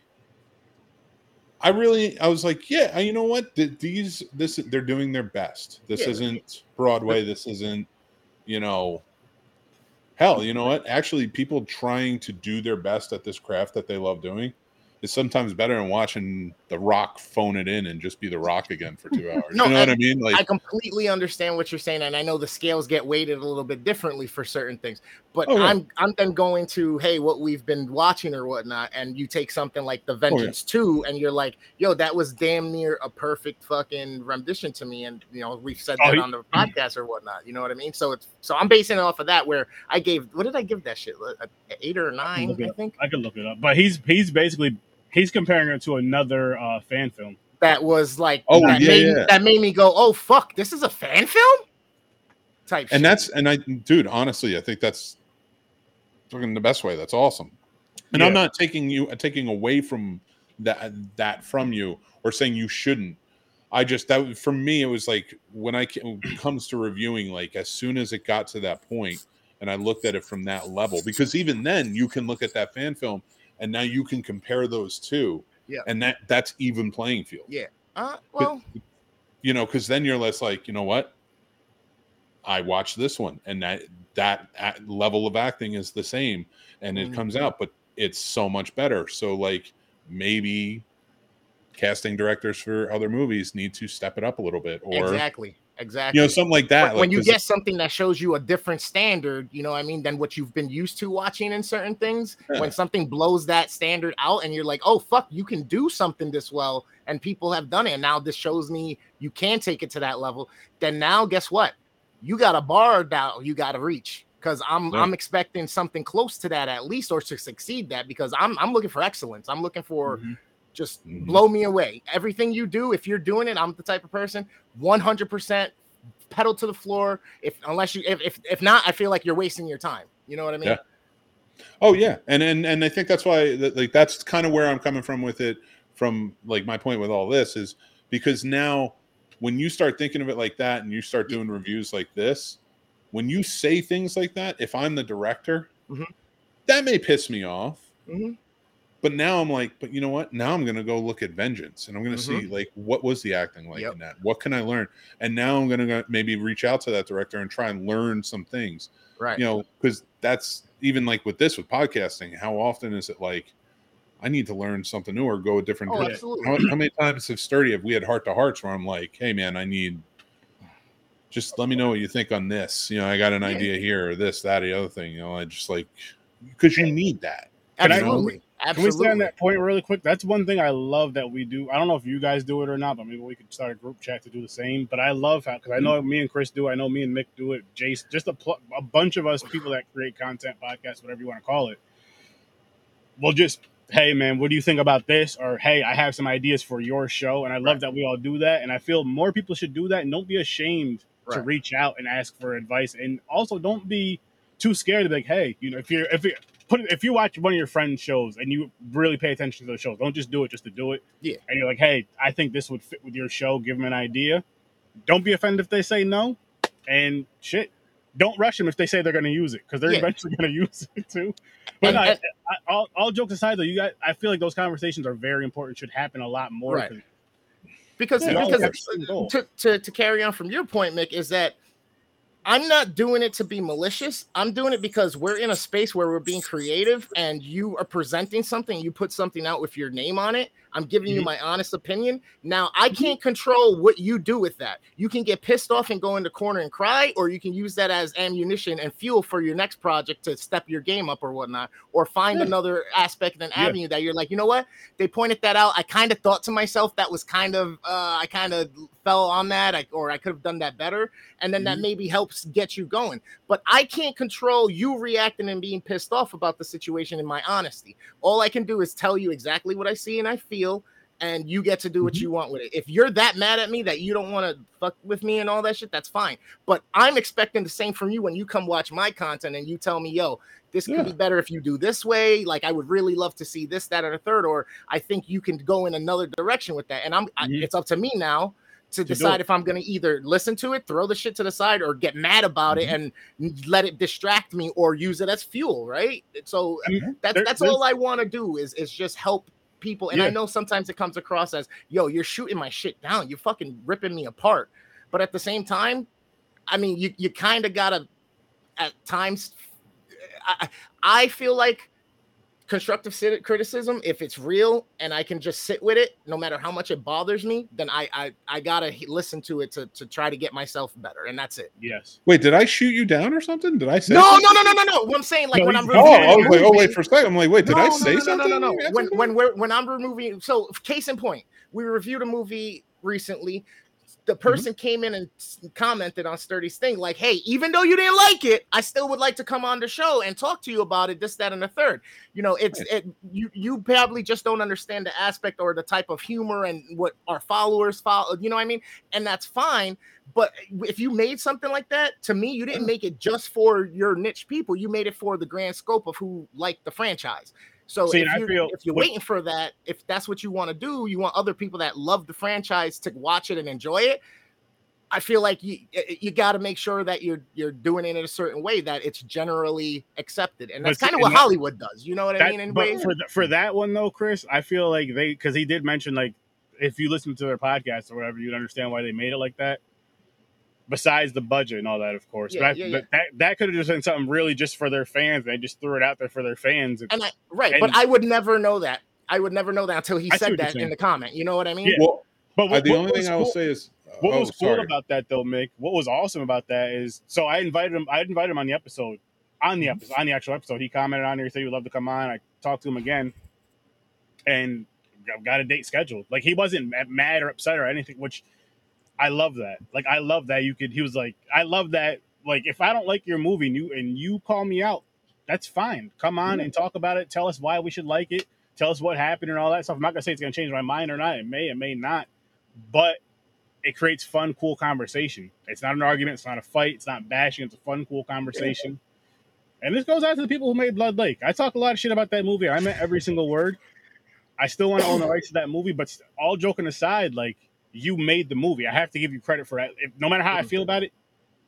I really I was like, yeah, you know what? These this they're doing their best. This Yeah. isn't Broadway. This isn't, you know, hell, you know what? Actually, people trying to do their best at this craft that they love doing is sometimes better than watching The Rock phone it in and just be The Rock again for two hours. No, you know what I- I mean? Like, I completely understand what you're saying, and I know the scales get weighted a little bit differently for certain things. But Oh, yeah. I'm I'm then going to hey, what we've been watching or whatnot, and you take something like The oh, Vengeance Two, and you're like, yo, that was damn near a perfect fucking rendition to me, and you know we've said Oh, that he- on the podcast or whatnot. You know what I mean? So it's so I'm basing it off of that. Where I gave what did I give that shit? Eight or nine, it I think. I could look it up, but he's he's basically he's comparing it to another uh, fan film. That was like Oh, that yeah, made, yeah. that made me go, oh fuck, this is a fan film type. shit. and that's and I, dude, honestly, I think that's fucking the best way. That's awesome. And I'm not taking you taking away from that that from you or saying you shouldn't. I just that for me it was like when I when it comes to reviewing, like as soon as it got to that point, and I looked at it from that level, because even then you can look at that fan film and now you can compare those two, Yeah. and that that's even playing field. Yeah. Uh, well, you know, because then you're less like, you know what? I watched this one, and that that level of acting is the same, and it Mhm. comes out, but it's so much better. So like maybe casting directors for other movies need to step it up a little bit, or exactly, exactly. you know something like that. when, when like, you get something that shows you a different standard, you know what I mean, than what you've been used to watching in certain things, Yeah. when something blows that standard out and you're like, oh fuck, you can do something this well, and people have done it, and now this shows me you can take it to that level, then now guess what? You got a bar now you gotta reach. Because I'm Yeah. I'm expecting something close to that at least, or to succeed that because I'm I'm looking for excellence. I'm looking for Mhm. Just Mhm. blow me away. Everything you do, if you're doing it, I'm the type of person 100% pedal to the floor. If unless you if if, if not, I feel like you're wasting your time. You know what I mean? Yeah. Oh yeah, and and and I think that's why like that's kind of where I'm coming from with it. From like my point with all this is because now when you start thinking of it like that and you start doing reviews like this, when you say things like that, if I'm the director, Mhm. that may piss me off. Mhm. But now I'm like, but you know what? Now I'm gonna go look at Vengeance and I'm gonna Mhm. see like what was the acting like Yep. in that? What can I learn? And now I'm gonna go maybe reach out to that director and try and learn some things Right. you know because that's even like with this with podcasting how often is it like i need to learn something new or go a different oh, direction how, how many times have sturdy have we had heart to hearts where i'm like hey man i need just let me know what you think on this you know i got an idea here or this that or the other thing you know i just like because you need that I- Absolutely. Can we stay on that point really quick? That's one thing I love that we do. I don't know if you guys do it or not, but maybe we could start a group chat to do the same. But I love how because I know mm-hmm. me and Chris do. I know me and Mick do it. Jace, just a, pl- a bunch of us people that create content, podcasts, whatever you want to call it. We'll just hey man, what do you think about this? Or hey, I have some ideas for your show, and I love Right. that we all do that. And I feel more people should do that, and don't be ashamed to reach out and ask for advice, and also don't be too scared to be like, hey, you know, if you're if you put it, if you watch one of your friends' shows and you really pay attention to those shows, don't just do it just to do it. Yeah. And you're like, hey, I think this would fit with your show. Give them an idea. Don't be offended if they say no, and shit. Don't rush them if they say they're going to use it because they're Yeah. eventually going to use it too. But And- no, and- I, I, all, all jokes aside, though, you guys, I feel like those conversations are very important. Should happen a lot more. Right. because all because have the same goal. to, to to carry on from your point, Mick, is that I'm not doing it to be malicious. I'm doing it because we're in a space where we're being creative and you are presenting something, you put something out with your name on it. I'm giving you my honest opinion. Now, I can't control what you do with that. You can get pissed off and go in the corner and cry, or you can use that as ammunition and fuel for your next project to step your game up or whatnot, or find Yeah. another aspect and Yeah. avenue that you're like, you know what? They pointed that out. I kind of thought to myself that was kind of, uh, I kind of fell on that, I, or I could have done that better. And then that Mhm. maybe helps get you going. But I can't control you reacting and being pissed off about the situation in my honesty. All I can do is tell you exactly what I see and I feel, and you get to do what Mhm. you want with it. If you're that mad at me that you don't want to fuck with me and all that shit, that's fine. But I'm expecting the same from you when you come watch my content and you tell me, yo, this could Yeah. be better if you do this way. Like I would really love to see this, that, or the third, or I think you can go in another direction with that. And I'm I, Mhm. it's up to me now to do decide if I'm gonna either listen to it, throw the shit to the side, or get mad about it and let it distract me or use it as fuel, right? So I mean, that's there- that's all I want to do is is just help people. And I know sometimes it comes across as, yo, you're shooting my shit down, you're fucking ripping me apart. But at the same time, I mean, you you kind of gotta at times. I, I feel like constructive criticism, if it's real and I can just sit with it, no matter how much it bothers me, then I I, I gotta listen to it to, to try to get myself better, and that's it. Yes. wait did i shoot you down or something did i say No, something? no, no, no, no, no. What I'm saying, like No, when I'm oh reviewing i a was like oh wait for a second i'm like wait did i say no, no, something No, no, no, no. When when we're when I'm removing, so case in point, we reviewed a movie recently. The mm-hmm. person came in and commented on Sturdy's thing, like, "Hey, even though you didn't like it, I still would like to come on the show and talk to you about it. This, that, and the third. You know, it's it. You you probably just don't understand the aspect or the type of humor and what our followers follow. You know what I mean? And that's fine. But if you made something like that, to me, you didn't uh-huh. make it just for your niche people. You made it for the grand scope of who liked the franchise. So See, if, and I you, feel if you're with- waiting for that, if that's what you want to do, you want other people that love the franchise to watch it and enjoy it. I feel like you you got to make sure that you're you're doing it in a certain way that it's generally accepted, and that's kind of what that- Hollywood does. You know what I mean? In but ways. for th- for that one though, Chris, I feel like they because he did mention like if you listen to their podcast or whatever, you'd understand why they made it like that. Besides the budget and all that, of course, Yeah, but I, yeah, yeah. but that that could have just been something really just for their fans. They just threw it out there for their fans. And I right, And- but I would never know that I would never know that until he I said that in the comment. You know what I mean? Yeah. Well, But uh, the what only was thing I will say is, What oh, was cool sorry. about that though, Mick? What was awesome about that is so I invited him. I invited him on the episode, on the episode, on the actual episode. He commented on there, said he would love to come on. I talked to him again, and got- got a date scheduled. Like he wasn't mad or upset or anything, which I love that. Like I love that you could. He was like, I love that. Like if I don't like your movie and you and you call me out, that's fine. Come on and talk about it. Tell us why we should like it. Tell us what happened and all that stuff. I'm not gonna say it's gonna change my mind or not. It may, it may not, but it creates fun, cool conversation. It's not an argument. It's not a fight. It's not bashing. It's a fun, cool conversation. And this goes out to the people who made Blood Lake. I talk a lot of shit about that movie. I meant every single word. I still want to own the rights to that movie, but all joking aside, like you made the movie. I have to give you credit for that. If, no matter how I feel about it,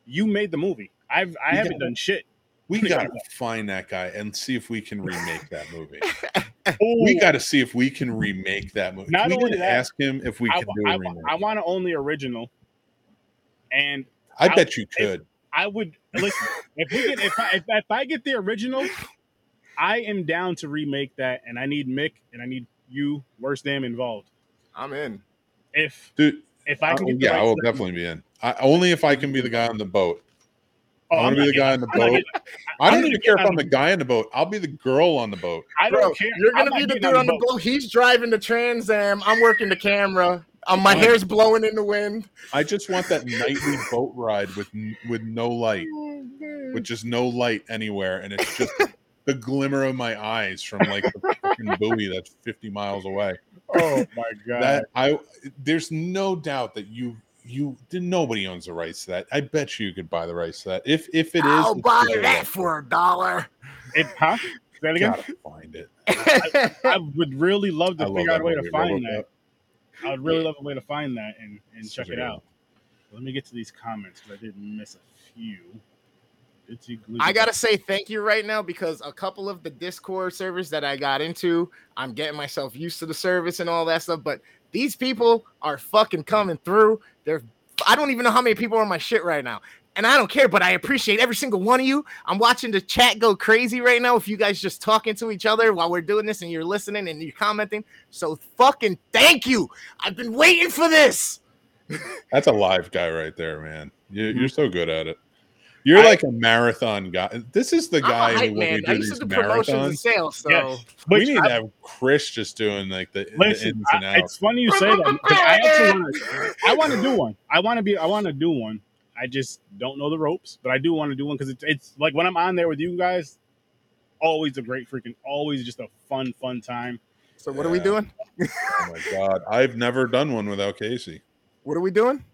you made the movie. I've I You haven't got- done shit. we gotta find that guy and see if we can remake that movie. Ooh, we got to see if we can remake that movie. Not we only gotta that, ask him if we I, can do a remake. I, want to own the original, and I- bet you could. I would listen if we get if I, if, if I get the original, I am down to remake that, and I need Mick and I need you, worst damn involved. I'm in. If Dude, if I can I- get the yeah, I will to that- definitely be in. I, only if I can be the guy on the boat. Oh, I want to be the guy on the I'm boat. getting- I don't even care if I'm the guy on the boat. I'll be the girl on the boat. I don't Bro, care. you're gonna not be the dude on the boat. He's driving the Trans Am. I'm working the camera. Um, my Fine. hair's blowing in the wind. I just want that nightly boat ride with with no light, with just no light anywhere, and it's just the glimmer of my eyes from like the freaking buoy that's 50 miles away. Oh my god! That I there's no doubt that you you nobody owns the rights to that. I bet you could buy the rights to that. If if it is, I'll it's buy that well. for a dollar. it, huh? Say that again. Gotta find it. I would really love to I love figure out a way to find Robocop. that. I would really love a way to find that and, and Such check it good out. Let me get to these comments because I didn't miss a few. Itsy glizzy. I gotta say thank you right now because a couple of the Discord servers that I got into, I'm getting myself used to the service and all that stuff. But these people are fucking coming through. They're I don't even know how many people are on my shit right now. And I don't care, but I appreciate every single one of you. I'm watching the chat go crazy right now. If you guys just talking to each other while we're doing this and you're listening and you're commenting. So fucking thank you. I've been waiting for this. That's a live guy right there, man. You, you're mm-hmm. so good at it. You're I- like a marathon guy. This is the guy who will when man. we I used these to do promotions and marathons. sales. So Yes. We need I- to have Chris just doing like the, the Listen, ins I, and outs. it's funny you say that. I actually want to. I want to do one. I want to be. I want to do one. I just don't know the ropes, but I do want to do one because it's it's like when I'm on there with you guys. Always a great freaking. Always just a fun, fun time. so what are we doing? oh my god, I've never done one without Casey. What are we doing?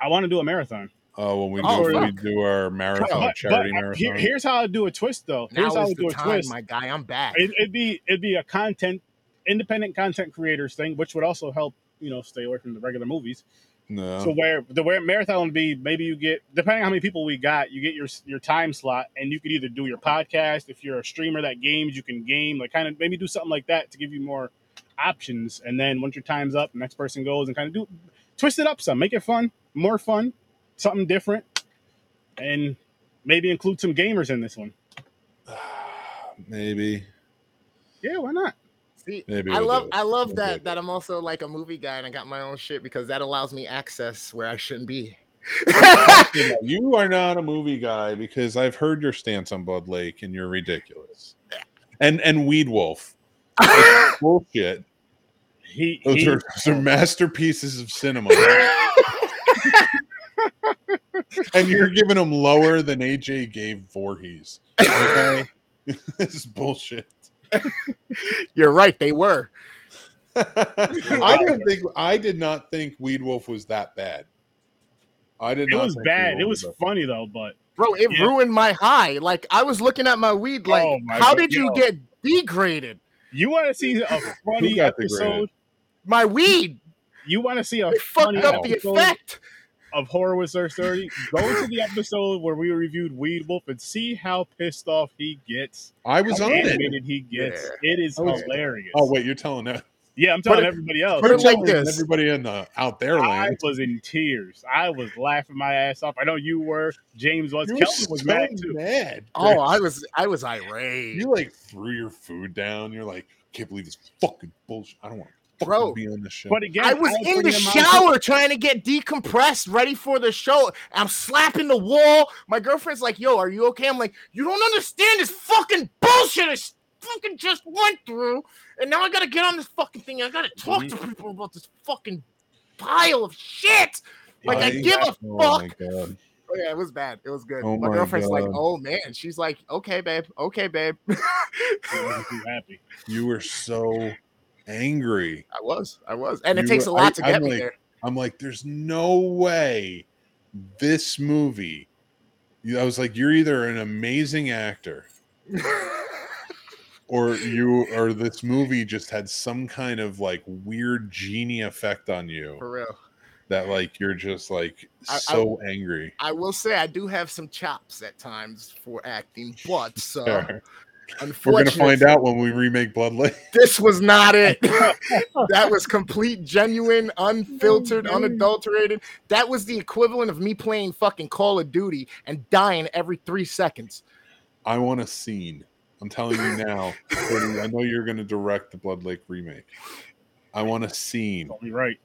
I want to do a marathon. Oh, when we oh, do Oh, we do our marathon But, charity uh, but marathon. here- here's how I do a twist though. Here's Now how is I do the a time, twist. my guy. I'm back. It, it'd be it'd be a content independent content creators thing, which would also help you know stay away from the regular movies. no. So where the where marathon would be, maybe you get depending on how many people we got, you get your your time slot, and you could either do your podcast if you're a streamer that games, you can game like kind of maybe do something like that to give you more options. And then once your time's up, the next person goes and kind of do twist it up some, make it fun, more fun, something different, and maybe include some gamers in this one. Maybe. Yeah, why not? See, Maybe I we'll love do it. I love We'll do that that I'm also like a movie guy and I got my own shit because that allows me access where I shouldn't be. You are not a movie guy because I've heard your stance on Blood Lake and you're ridiculous. And and Weed Wolf. Bullshit. He, Those he are, those are masterpieces of cinema. and you're giving them lower than AJ gave Voorhees. Okay? this is bullshit. You're right, they were. I don't think I did not think Weed Wolf was that bad. I did it not was think bad. Weed It was funny though, but Bro, it Yeah. ruined my high. Like I was looking at my weed like Oh my how God, did you yo. get degraded? you want to see a funny episode? degraded? My weed. You want to see a It fucked funny up the effect. Of Horror with Sir Sturdy? Go to the episode where we reviewed Weed Wolf and see how pissed off he gets. I was how on it. animated he gets. It is hilarious. Oh wait, you're telling that yeah, I'm telling it- everybody else. put it like telling this. Everybody in the out there land. I was in tears. I was laughing my ass off. I know you were. James was. You were Kelvin was so mad too. mad. Oh, I was I was irate. You like threw your food down. You're like, can't believe this fucking bullshit. I don't want to Bro. be on this show. But again, I was I'll in the him out- shower trying to get decompressed, ready for the show. I'm slapping the wall. My girlfriend's like, "Yo, are you okay?" I'm like, "You don't understand this fucking bullshit I fucking just went through, and now I gotta get on this fucking thing. I gotta talk to people about this fucking pile of shit." Like I, I- give a Oh fuck. god. Oh, yeah, it was bad. It was good. Oh my, my girlfriend's like, "Oh man," she's like, "Okay, babe. Okay, babe." I wasn't too happy. You were so angry. I was, I was, and it takes a lot I- to get I'm me like- there. I'm like, there's no way this movie. You- I was like, you're either an amazing actor or you or this movie just had some kind of like weird genie effect on you For real. that like you're just like I- I- so angry. I will say I do have some chops at times for acting, but uh, We're gonna find out when we remake Blood Lake. this was not it. that was complete, genuine, unfiltered, Oh, unadulterated. That was the equivalent of me playing fucking Call of Duty and dying every three seconds. I want a scene. I'm telling you now. Cody, I know you're going to direct the Blood Lake remake. I want a scene Only right.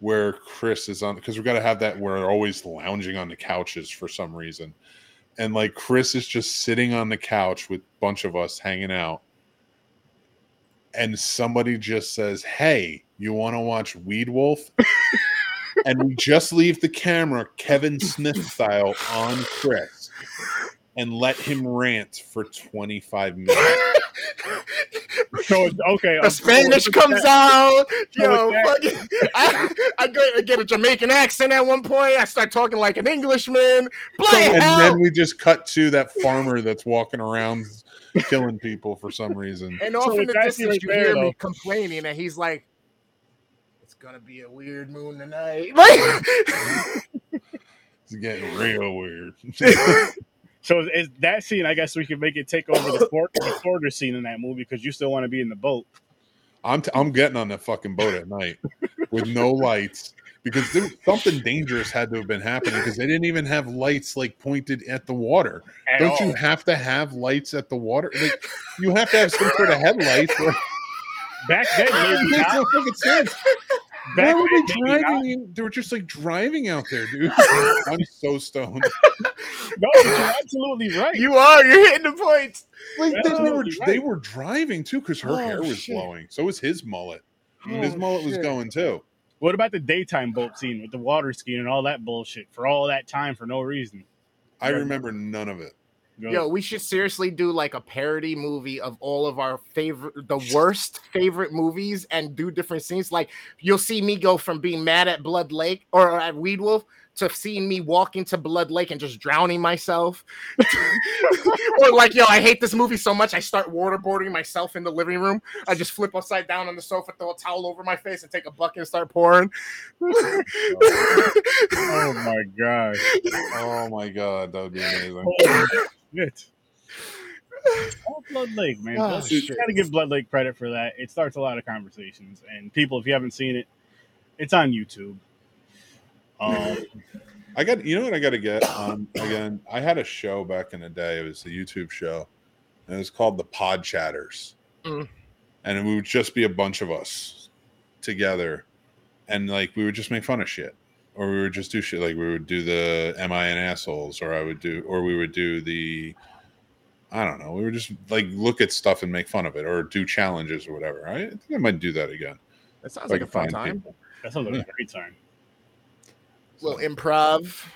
where Chris is on because we've got to have that where they're always lounging on the couches for some reason, and like Chris is just sitting on the couch with a bunch of us hanging out, and somebody just says, "Hey, you want to watch Weed Wolf?" and we just leave the camera Kevin Smith style on Chris and let him rant for 25 minutes. So okay, The Spanish comes out. Yo, fucking, I, I, go, I get a Jamaican accent at one point. I start talking like an Englishman. Play and then we just cut to that farmer that's walking around killing people for some reason. And So in the that distance, right you hear though- me complaining, and he's like, "It's gonna be a weird moon tonight." Like, It's getting real weird. So is, that scene? I guess we can make it take over the sport, the scene in that movie because you still want to be in the boat. I'm t- I'm getting on that fucking boat at night with no lights because there, something dangerous had to have been happening because they didn't even have lights like pointed at the water. At Don't all. you have to have lights at the water? Like you have to have some sort of headlights. Or, Back then, maybe makes no fucking sense. Why Back were then, they driving? in- They were just like driving out there, dude. I'm so stoned. No, you're absolutely right. you are. You're hitting the points. Like they, they were Absolutely they were driving too because her Oh, hair was shit. blowing. So was his mullet. Oh, his Oh, mullet was going too. What about the daytime boat scene with the water skiing and all that bullshit for all that time for no reason? I remember none of it. Go. Yo, we should seriously do like a parody movie of all of our favorite, the worst favorite movies, and do different scenes. Like you'll see me go from being mad at Blood Lake or at Weed Wolf to seeing me walking to Blood Lake and just drowning myself. or like, yo, I hate this movie so much, I start waterboarding myself in the living room. I just flip upside down on the sofa, throw a towel over my face, and take a bucket and start pouring. oh, oh my god. Oh my god, that would be amazing. Holy shit. Oh, Blood Lake, man. Oh, Blood- you shit. gotta give Blood Lake credit for that. It starts a lot of conversations. And people, if you haven't seen it, it's on YouTube. Um, I got you know what I got to get on again. I had a show back in the day. It was a YouTube show, and it was called the Pod Chatters, Mm. and it would just be a bunch of us together, and like we would just make fun of shit, or we would just do shit. Like we would do the "Am I an assholes?" or I would do, or we would do the. I don't know. We would just like look at stuff and make fun of it, or do challenges or whatever. I think I might do that again. That sounds like a fun time. people. that sounds like a great time. Well, improv.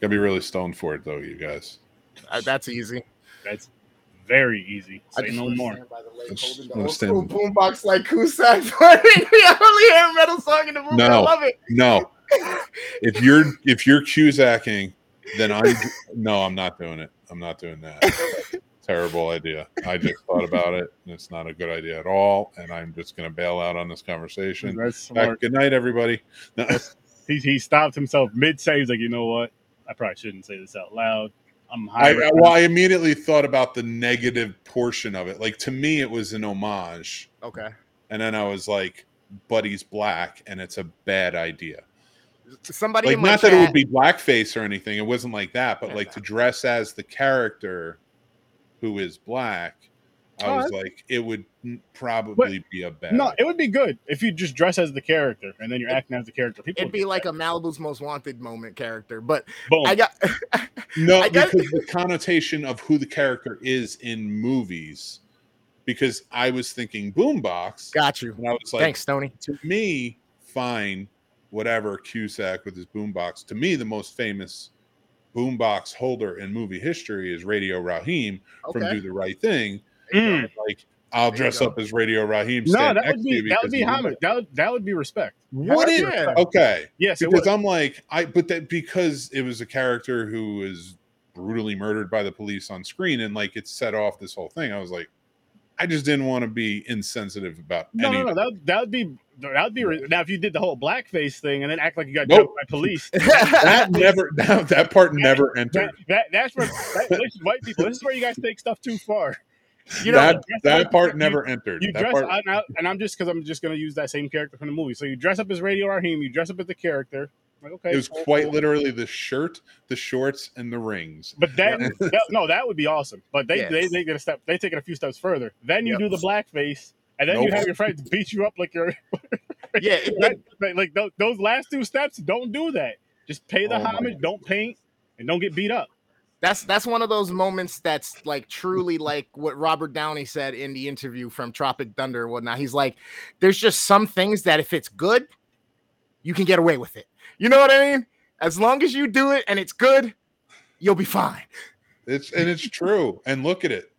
Gotta be really stoned for it though, you guys. Uh, that's easy. That's very easy. I Say just no more. stand by the lake, I just holding the wanna old stand- school boombox like Cusack playing the only hair metal song in the movie. I No. love it. No, if you're if you're Cusacking, then I'm no, I'm not doing it. I'm not doing that. Terrible idea. I just thought about it. and It's not a good idea at all, and I'm just going to bail out on this conversation. That's Back- good night, everybody. No, He, he stopped himself mid say. He's like, you know what? I probably shouldn't say this out loud. I'm high. I- well, I immediately thought about the negative portion of it. Like to me, it was an homage, Okay. and then I was like, "Buddy's black, and it's a bad idea." Somebody like in my not that it would be blackface or anything it wasn't like that but like no. to dress as the character who is black I Oh, was like, it would n- probably be a bad. No, it would be good if you just dress as the character and then you're acting as the character. People It'd be like that. a Malibu's Most Wanted moment character. But boom. I got no, I got- because the connotation of who the character is in movies. Because I was thinking boombox, got you. and I was like, Thanks, Tony. to me, fine, whatever Cusack with his boombox. To me, the most famous boombox holder in movie history is Radio Raheem from Do the Right Thing. Mm. Like, I'll There dress up as Radio Raheem. No, that would be that would be homage. That would, that would be respect. Would it? Yeah. Okay, Yes, it because. I'm like, I but that because it was a character who was brutally murdered by the police on screen, and like it set off this whole thing. I was like, I just didn't want to be insensitive about No, any. no, no. That that would be that would be re- now if you did the whole blackface thing and then act like you got Nope. jumped by police. That never that, that part never entered. that that's where that, white people. This is where you guys take stuff too far. You know, that dress that like- part you- never entered. You dress, part, I, I- and I'm just because I'm just gonna use that same character from the movie. So you dress up as Radio Raheem. You dress up as the character. Like okay, it was cool, quite cool. literally the shirt, the shorts, and the rings. But then, that- no, that would be awesome. But they Yes. they they get a step. They take it a few steps further. Then you Yep. do the blackface, and then you have your friends beat you up like you're yeah, it- That- like, like those, those last two steps. Don't do that. Just pay the Oh homage. Don't paint, and don't get beat up. that's that's one of those moments that's like truly like what Robert Downey said in the interview from Tropic Thunder and whatnot. He's like, there's just some things that if it's good, you can get away with it. You know what I mean? As long as you do it and it's good, you'll be fine. It's and it's true. And look at it,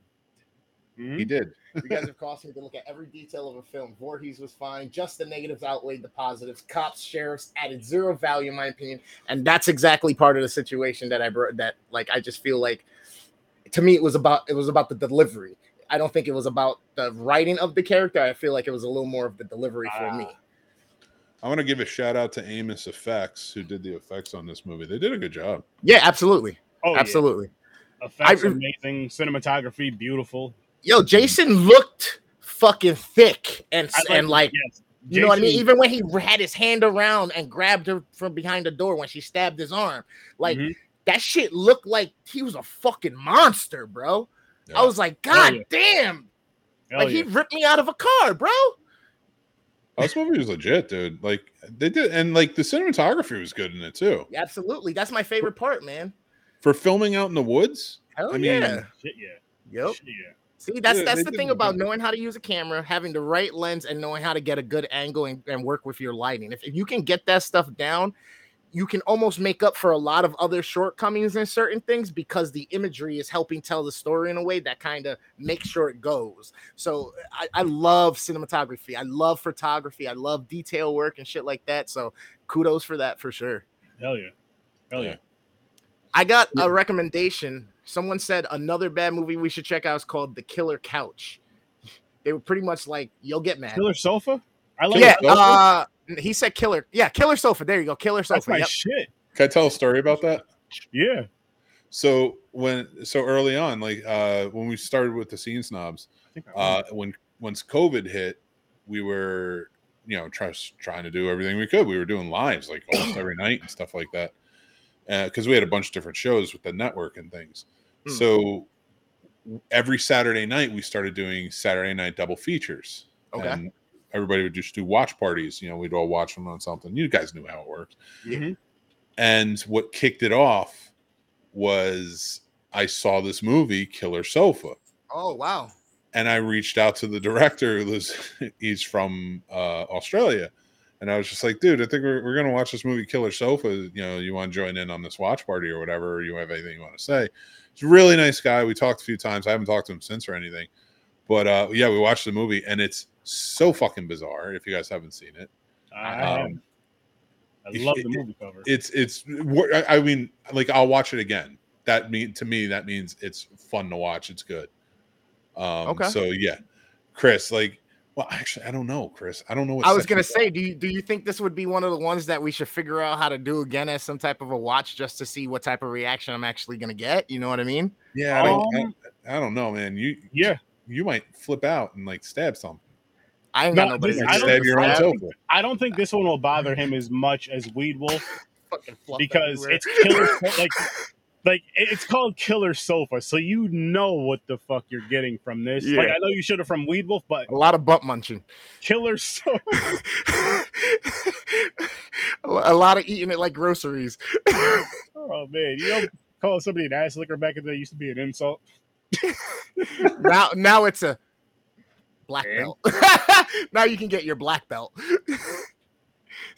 Mhm. he did. You guys have caused me to look at every detail of a film. Voorhees was fine. Just the negatives outweighed the positives. Cops, sheriffs added zero value, in my opinion. And that's exactly part of the situation that I brought. That like I just feel like, to me, it was about it was about the delivery. I don't think it was about the writing of the character. I feel like it was a little more of the delivery for me. Ah. I want to give a shout out to Amos Effects, who did the effects on this movie. They did a good job. Yeah, absolutely, Oh, yeah. absolutely. Effects I- amazing. Cinematography beautiful. Yo, Jason looked fucking thick and I and like yes. You know what I mean? Even when he had his hand around and grabbed her from behind the door when she stabbed his arm, like Mhm. that shit looked like he was a fucking monster, bro. I was like, God yeah. damn! Hell like yeah. he ripped me out of a car, bro. Oh, this movie was legit, dude. Like they did, and like the cinematography was good in it too. Absolutely, that's my favorite part, man. For filming out in the woods, Hell I mean, yeah. Shit, yeah. Yep. Shit, yeah. See, that's Yeah, that's the thing about good- knowing how to use a camera, having the right lens, and knowing how to get a good angle and, and work with your lighting. If, if you can get that stuff down, you can almost make up for a lot of other shortcomings in certain things because the imagery is helping tell the story in a way that kind of makes sure it goes. So I, I love cinematography. I love photography. I love detail work and shit like that. So kudos for that for sure. Hell yeah. Hell yeah. I got a recommendation. Someone said another bad movie we should check out is called The Killer Couch. They were pretty much like, "You'll get mad." Killer sofa. I like yeah. Sofa? uh, he said killer. Yeah, killer sofa. There you go, killer That's sofa. my Yep. shit. can I tell a story about that? Yeah. So when so early on, like uh when we started with the scene snobs, I think I uh when once COVID hit, we were you know try, trying to do everything we could. We were doing lives like almost every night and stuff like that, because we had a bunch of different shows with the network and things. Hmm. So every Saturday night we started doing Saturday night double features. Okay. And everybody would just do watch parties. You know, we'd all watch them on something. You guys knew how it worked. Mhm. And what kicked it off was I saw this movie, Killer Sofa Oh wow. and I reached out to the director who was he's from uh, Australia, and I was just like, dude, I think we're, we're gonna watch this movie Killer Sofa. You know, you want to join in on this watch party or whatever, or you have anything you want to say? He's a really nice guy. We talked a few times. I haven't talked to him since or anything, but uh, yeah, we watched the movie, and it's so fucking bizarre. If you guys haven't seen it, I, um, I love the movie cover. it's it's. I I mean, like I'll watch it again. That mean to me that means it's fun to watch. It's good. Um, Okay. So yeah, Chris, like, well, actually, I don't know, Chris. I don't know what. I was gonna say, do you do you think this would be one of the ones that we should figure out how to do again as some type of a watch just to see what type of reaction I'm actually gonna get? You know what I mean? Yeah, I don't, Um, I, I don't know, man. You yeah. you might flip out and like stab something. I ain't No, got nobody. this- I do don't- stab your I Stab, sofa. I don't think this one will bother him as much as Weed will fucking fluff because everywhere. it's killer. like like it's called Killer Sofa, so you know what the fuck you're getting from this. Like I know you should have from Weed Wolf, but A lot of butt munching. Killer Sofa. a lot of eating it like groceries. Oh man, you know, calling somebody an ass licker back in the day used to be an insult. now, now it's a black And? belt. now you can get your black belt.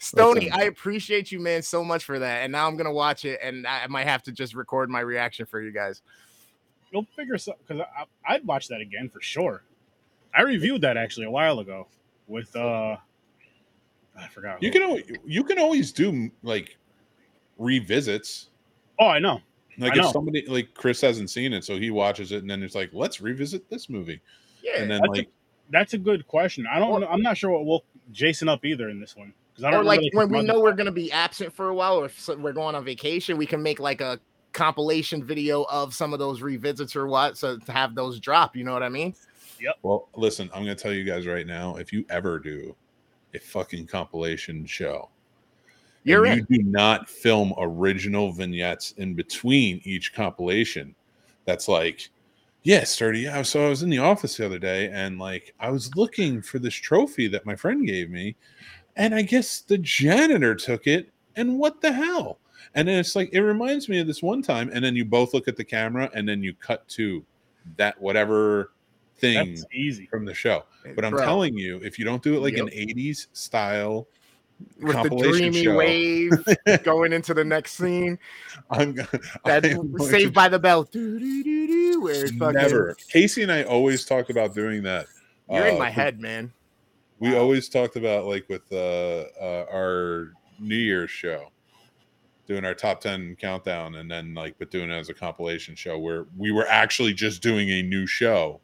Stony, Listen. I appreciate you, man, so much for that. And now I'm gonna watch it, and I I might have to just record my reaction for you guys. You'll figure something because I'd watch that again for sure. I reviewed that actually a while ago with uh, I forgot. You who. can always, you can always do like revisits. Oh, I know. Like I if know. somebody like Chris hasn't seen it, so he watches it and then it's like, let's revisit this movie. Yeah, And then That's a- like That's a good question. I don't. Or- know. I'm not sure what woke Jason up either in this one because I don't or like when we know we're gonna be absent for a while, or if we're going on vacation, we can make like a compilation video of some of those revisits or what, so to have those drop. You know what I mean? Yep. Well, listen, I'm going to tell you guys right now if you ever do a fucking compilation show, You're and in. you do not film original vignettes in between each compilation, that's like, yeah, sturdy. Yeah, so I was in the office the other day and like I was looking for this trophy that my friend gave me, and I guess the janitor took it, and what the hell? And then it's like it reminds me of this one time, and then you both look at the camera, and then you cut to that whatever thing That's easy. from the show. But I'm Bro, telling you, if you don't do it like Yep. an 80s style, with the dreamy show. wave going into the next scene. I'm gonna That I Saved to by the Bell. Where it's fucking, never. Casey and I always talked about doing that. You're in Uh, my head, man. We always talked about like with uh, uh, our New Year's show, doing our top 10 countdown, and then like but doing it as a compilation show where we were actually just doing a new show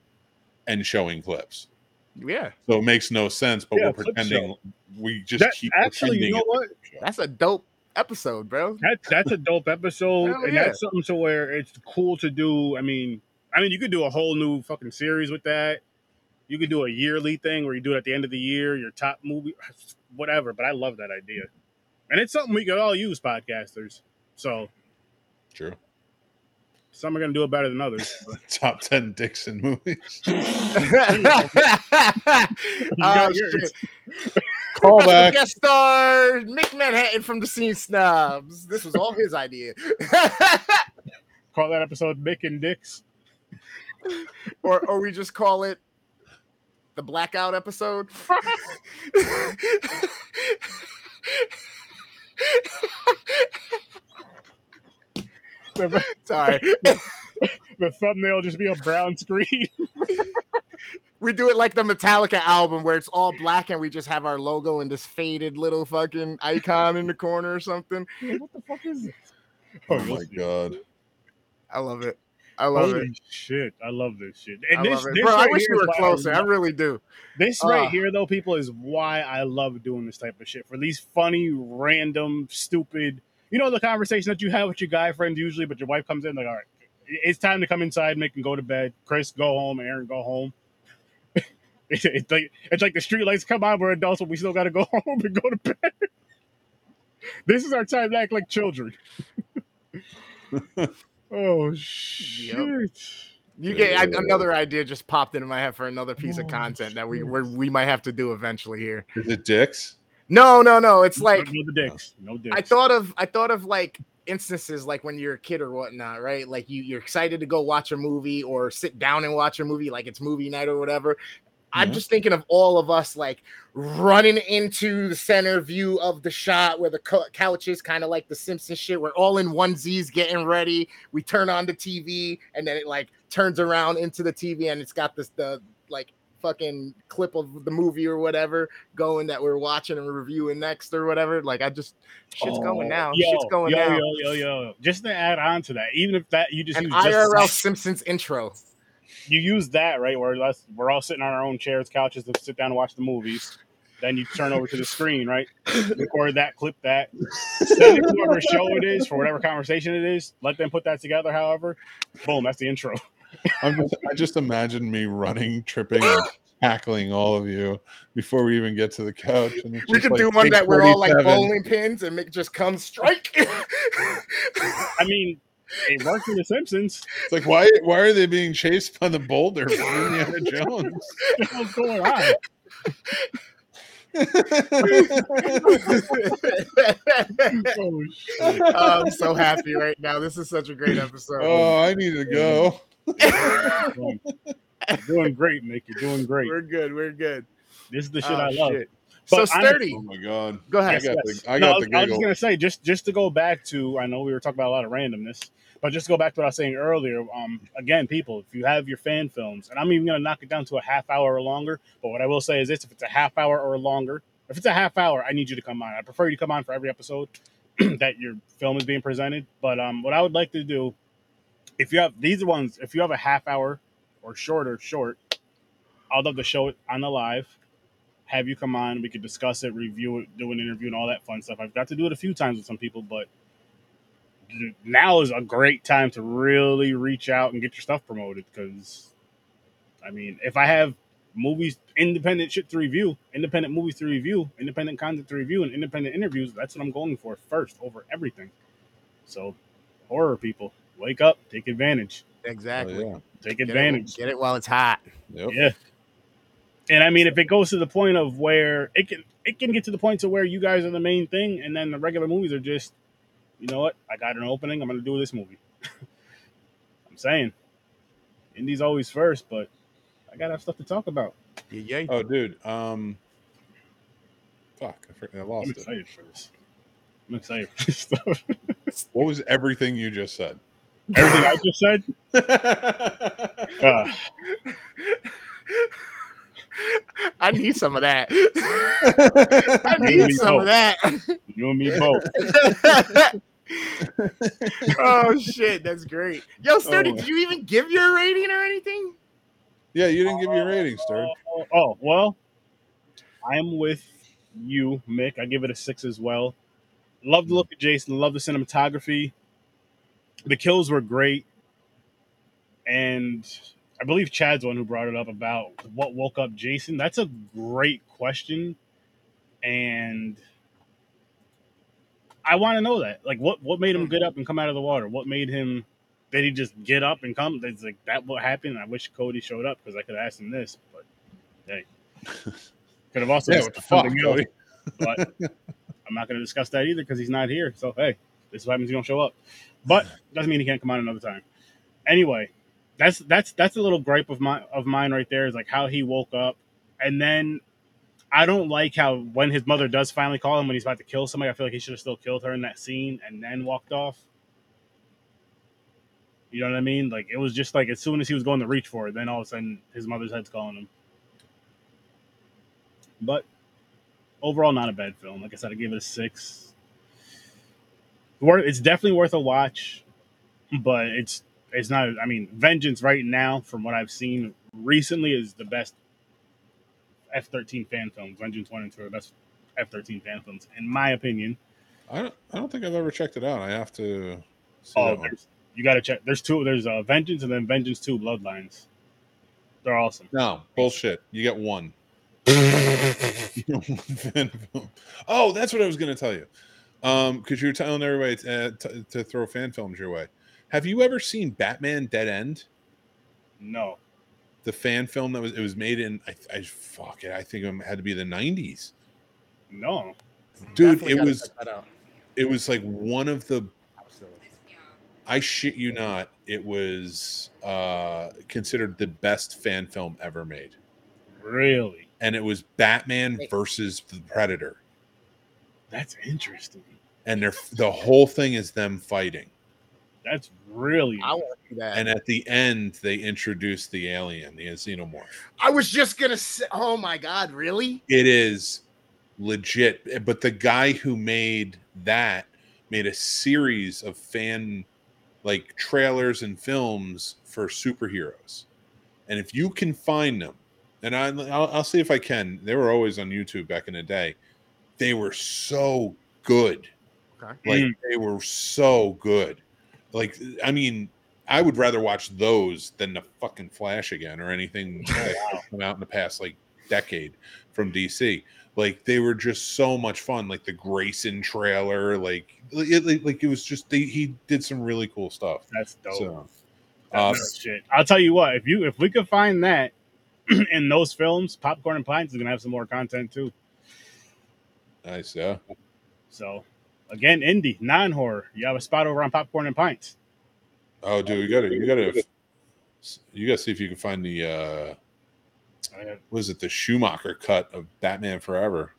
and showing clips. Yeah, So it makes no sense, but Yeah, we're pretending we just That- keep actually, you know what? that's a dope episode, bro. That that's a dope episode, Hell and yeah. that's something to where it's cool to do. I mean, I mean, you could do a whole new fucking series with that. You could do a yearly thing where you do it at the end of the year, your top movie, whatever. But I love that idea, and it's something we could all use, podcasters. So True. some are gonna do it better than others. but- Top 10 Dixon movies. Oh, yours. shit. Call Special back. Guest star Mick Manhattan from the Scene Snobs. This was all his idea. Call that episode "Mick and Dicks." or or we just call it the blackout episode. The, Sorry. the thumbnail just be a brown screen. We do it like the Metallica album where it's all black and we just have our logo and this faded little fucking icon in the corner or something. what the fuck is this? Oh you'll my see. god. I love it. I love Holy it. shit! I love this shit. I And this, this Bro, I wish here you were why I closer. I really do. This right Ah. here, though, people, is why I love doing this type of shit. For these funny, random, stupid, you know, the conversation that you have with your guy friends usually, but your wife comes in like, all right, it's time to come inside, make and go to bed. Chris, go home. Aaron, go home. it's, it's like it's like the street lights come on. We're adults, but we still got to go home and go to bed. this is our time to act like children. Oh shit! You get I, another idea just popped into my head for another piece of oh, content that we we're, we might have to do eventually here. Is it dicks? No, no, no. It's like no the oh. dicks, no dicks. I thought of I thought of like instances like when you're a kid or whatnot, right? Like you you're excited to go watch a movie or sit down and watch a movie, like it's movie night or whatever. I'm Mhm. just thinking of all of us like running into the center view of the shot where the cou- couch is, kind of like the Simpsons shit. We're all in onesies getting ready. We turn on the TV and then it like turns around into the TV and it's got this the like fucking clip of the movie or whatever going that we're watching and reviewing next or whatever. Like I just shit's going now. Oh, Yo, shit's going yo, now. Yo, yo, yo. Just to add on to that, even if that you just An use just IRL that- Simpsons intro. You use that right where that's, we're all sitting on our own chairs, couches to sit down and watch the movies. Then you turn over to the screen, right? Record that, clip that, send it to whatever show it is for whatever conversation it is. Let them put that together. However, boom, that's the intro. I'm just, I just imagine me running, tripping, and tackling all of you before we even get to the couch. And We could like do one that we're all like bowling pins and make just come strike. I mean, It worked for The Simpsons. It's like why why are they being chased by the boulder from Indiana Jones? What's going on? Oh, shit. Oh, I'm so happy right now. This is such a great episode. oh, I need to go. You're doing great, Nick. You're doing great. We're good. We're good. This is the oh, shit Oh, I love. shit. So But I'm- sturdy. Oh my god. Go ahead I ahead. got Yes. the I No, got was- the I was giggle. gonna say just just to go back to I know we were talking about a lot of randomness, but just to go back to what I was saying earlier. Um, again, people, if you have your fan films, and I'm even gonna knock it down to a half hour or longer. But what I will say is this: if it's a half hour or longer, if it's a half hour, I need you to come on. I prefer you to come on for every episode that your film is being presented. But um, what I would like to do, if you have these ones, if you have a half hour or shorter, short, I'd love to show it on the live have you come on. We could discuss it, review it, do an interview, and all that fun stuff. I've got to do it a few times with some people, but now is a great time to really reach out and get your stuff promoted. Because, I mean, if I have movies, independent shit to review, independent movies to review, independent content to review, and independent interviews, that's what I'm going for first over everything. So, horror people, wake up, take advantage, Exactly. Oh, yeah. take Get advantage. it, get it while it's hot. Yep. Yeah. And I mean, if it goes to the point of where it can, it can get to the point to where you guys are the main thing, and then the regular movies are just, you know what? I got an opening. I'm going to do this movie. I'm saying, Indy's always first, but I got to have stuff to talk about. Yeah, yeah. Oh dude. Um fuck, I, forgot, I I'm lost it. excited for this. I'm excited for this stuff. What was everything you just said? Everything I just said. Uh, I need some of that. I need some both. of that. you and me both. oh shit, that's great. Yo, Sturdy, Oh. did you even give your rating or anything? yeah, you didn't give me a rating, Sturd. Oh, oh, well, I'm with you, Mick. I give it a six as well. Love the look of Jason. Love the cinematography. The kills were great, and I believe Chad's one who brought it up about what woke up Jason. That's a great question, and I want to know that. Like, what what made him get up and come out of the water? What made him? Did he just get up and come? It's like that. What happened? I wish Cody showed up because I could have asked him this, but hey, could have also Yeah, the fuck, something else, but I'm not going to discuss that either because he's not here. So hey, this is what happens. You don't show up, but doesn't mean he can't come on another time. Anyway, that's that's that's a little gripe of my of mine right there is like how he woke up, and then I don't like how when his mother does finally call him when he's about to kill somebody, I feel like he should have still killed her in that scene and then walked off. You know what I mean? Like it was just like as soon as he was going to reach for it, then all of a sudden his mother's head's calling him. But overall, not a bad film. Like I said, I gave it a six. It's definitely worth a watch, but it's it's not. I mean, Vengeance right now, from what I've seen recently, is the best F thirteen fan films. Vengeance one and two are the best F thirteen fan films, in my opinion. I don't I don't think I've ever checked it out. I have to Oh, you got to check. There's two. There's uh, Vengeance and then Vengeance Two Bloodlines. They're awesome. No, bullshit. You get one. oh, that's what I was going to tell you. Um, because you were telling everybody to, to, to throw fan films your way. Have you ever seen Batman Dead End? No, The fan film that was it was made in I, I fuck it I think it had to be the nineties. no. Dude, Definitely it was check that out. it was like one of the I shit you not, it was uh considered the best fan film ever made. Really, And it was Batman versus the Predator. that's interesting. And they're the whole thing is them fighting. That's really. I want to see that. And at the end they introduced the alien, the xenomorph. I was just gonna say, oh my god, really? It is legit. But the guy who made that made a series of fan like trailers and films for superheroes. And if you can find them, and I, I'll, I'll see if I can, they were always on YouTube back in the day. They were so good. Okay. Like Mm. they were so good. Like I mean, I would rather watch those than the fucking Flash again or anything that's come out in the past like decade from DC. Like they were just so much fun. Like the Grayson trailer, like it, like, like it was just they, he did some really cool stuff. That's dope. So, That uh, shit. I'll tell you what. If you if we could find that in those films, Popcorn and Pints is gonna have some more content too. nice, yeah. So again, indie, non horror. You have a spot over on Popcorn and Pints. Oh, dude, you gotta, you gotta, you gotta see if you can find the, uh was it the Schumacher cut of Batman Forever?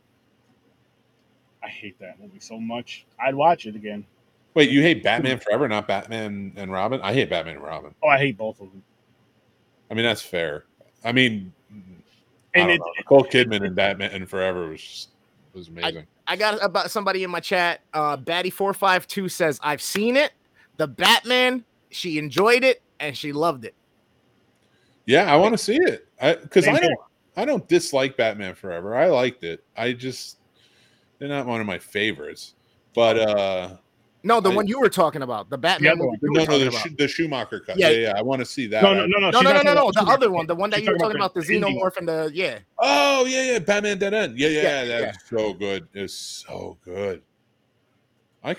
I hate that movie so much. I'd watch it again. Wait, you hate Batman Forever, not Batman and Robin? I hate Batman and Robin. Oh, I hate both of them. I mean, that's fair. I mean, And I it, don't know. Nicole Kidman and Batman and Forever was just, was amazing. I got about somebody in my chat. Uh, Batty452 says, I've seen it. The Batman, she enjoyed it and she loved it. yeah, I want to see it I because I don't. I don't dislike Batman Forever. I liked it. I just they're not one of my favorites. But uh No, the I- one you were talking about, the Batman other movie one. no, no, the, about. Schu- the Schumacher cut. Yeah. Yeah, yeah, I want to see that. no, no, no, no, No, no, no, no, no. The other one, the one that She's you were talking talking about, the about the xenomorph and the yeah. Oh yeah, yeah, Batman Dead End. Yeah, yeah, Yeah, that's yeah. so good. It's so good. I,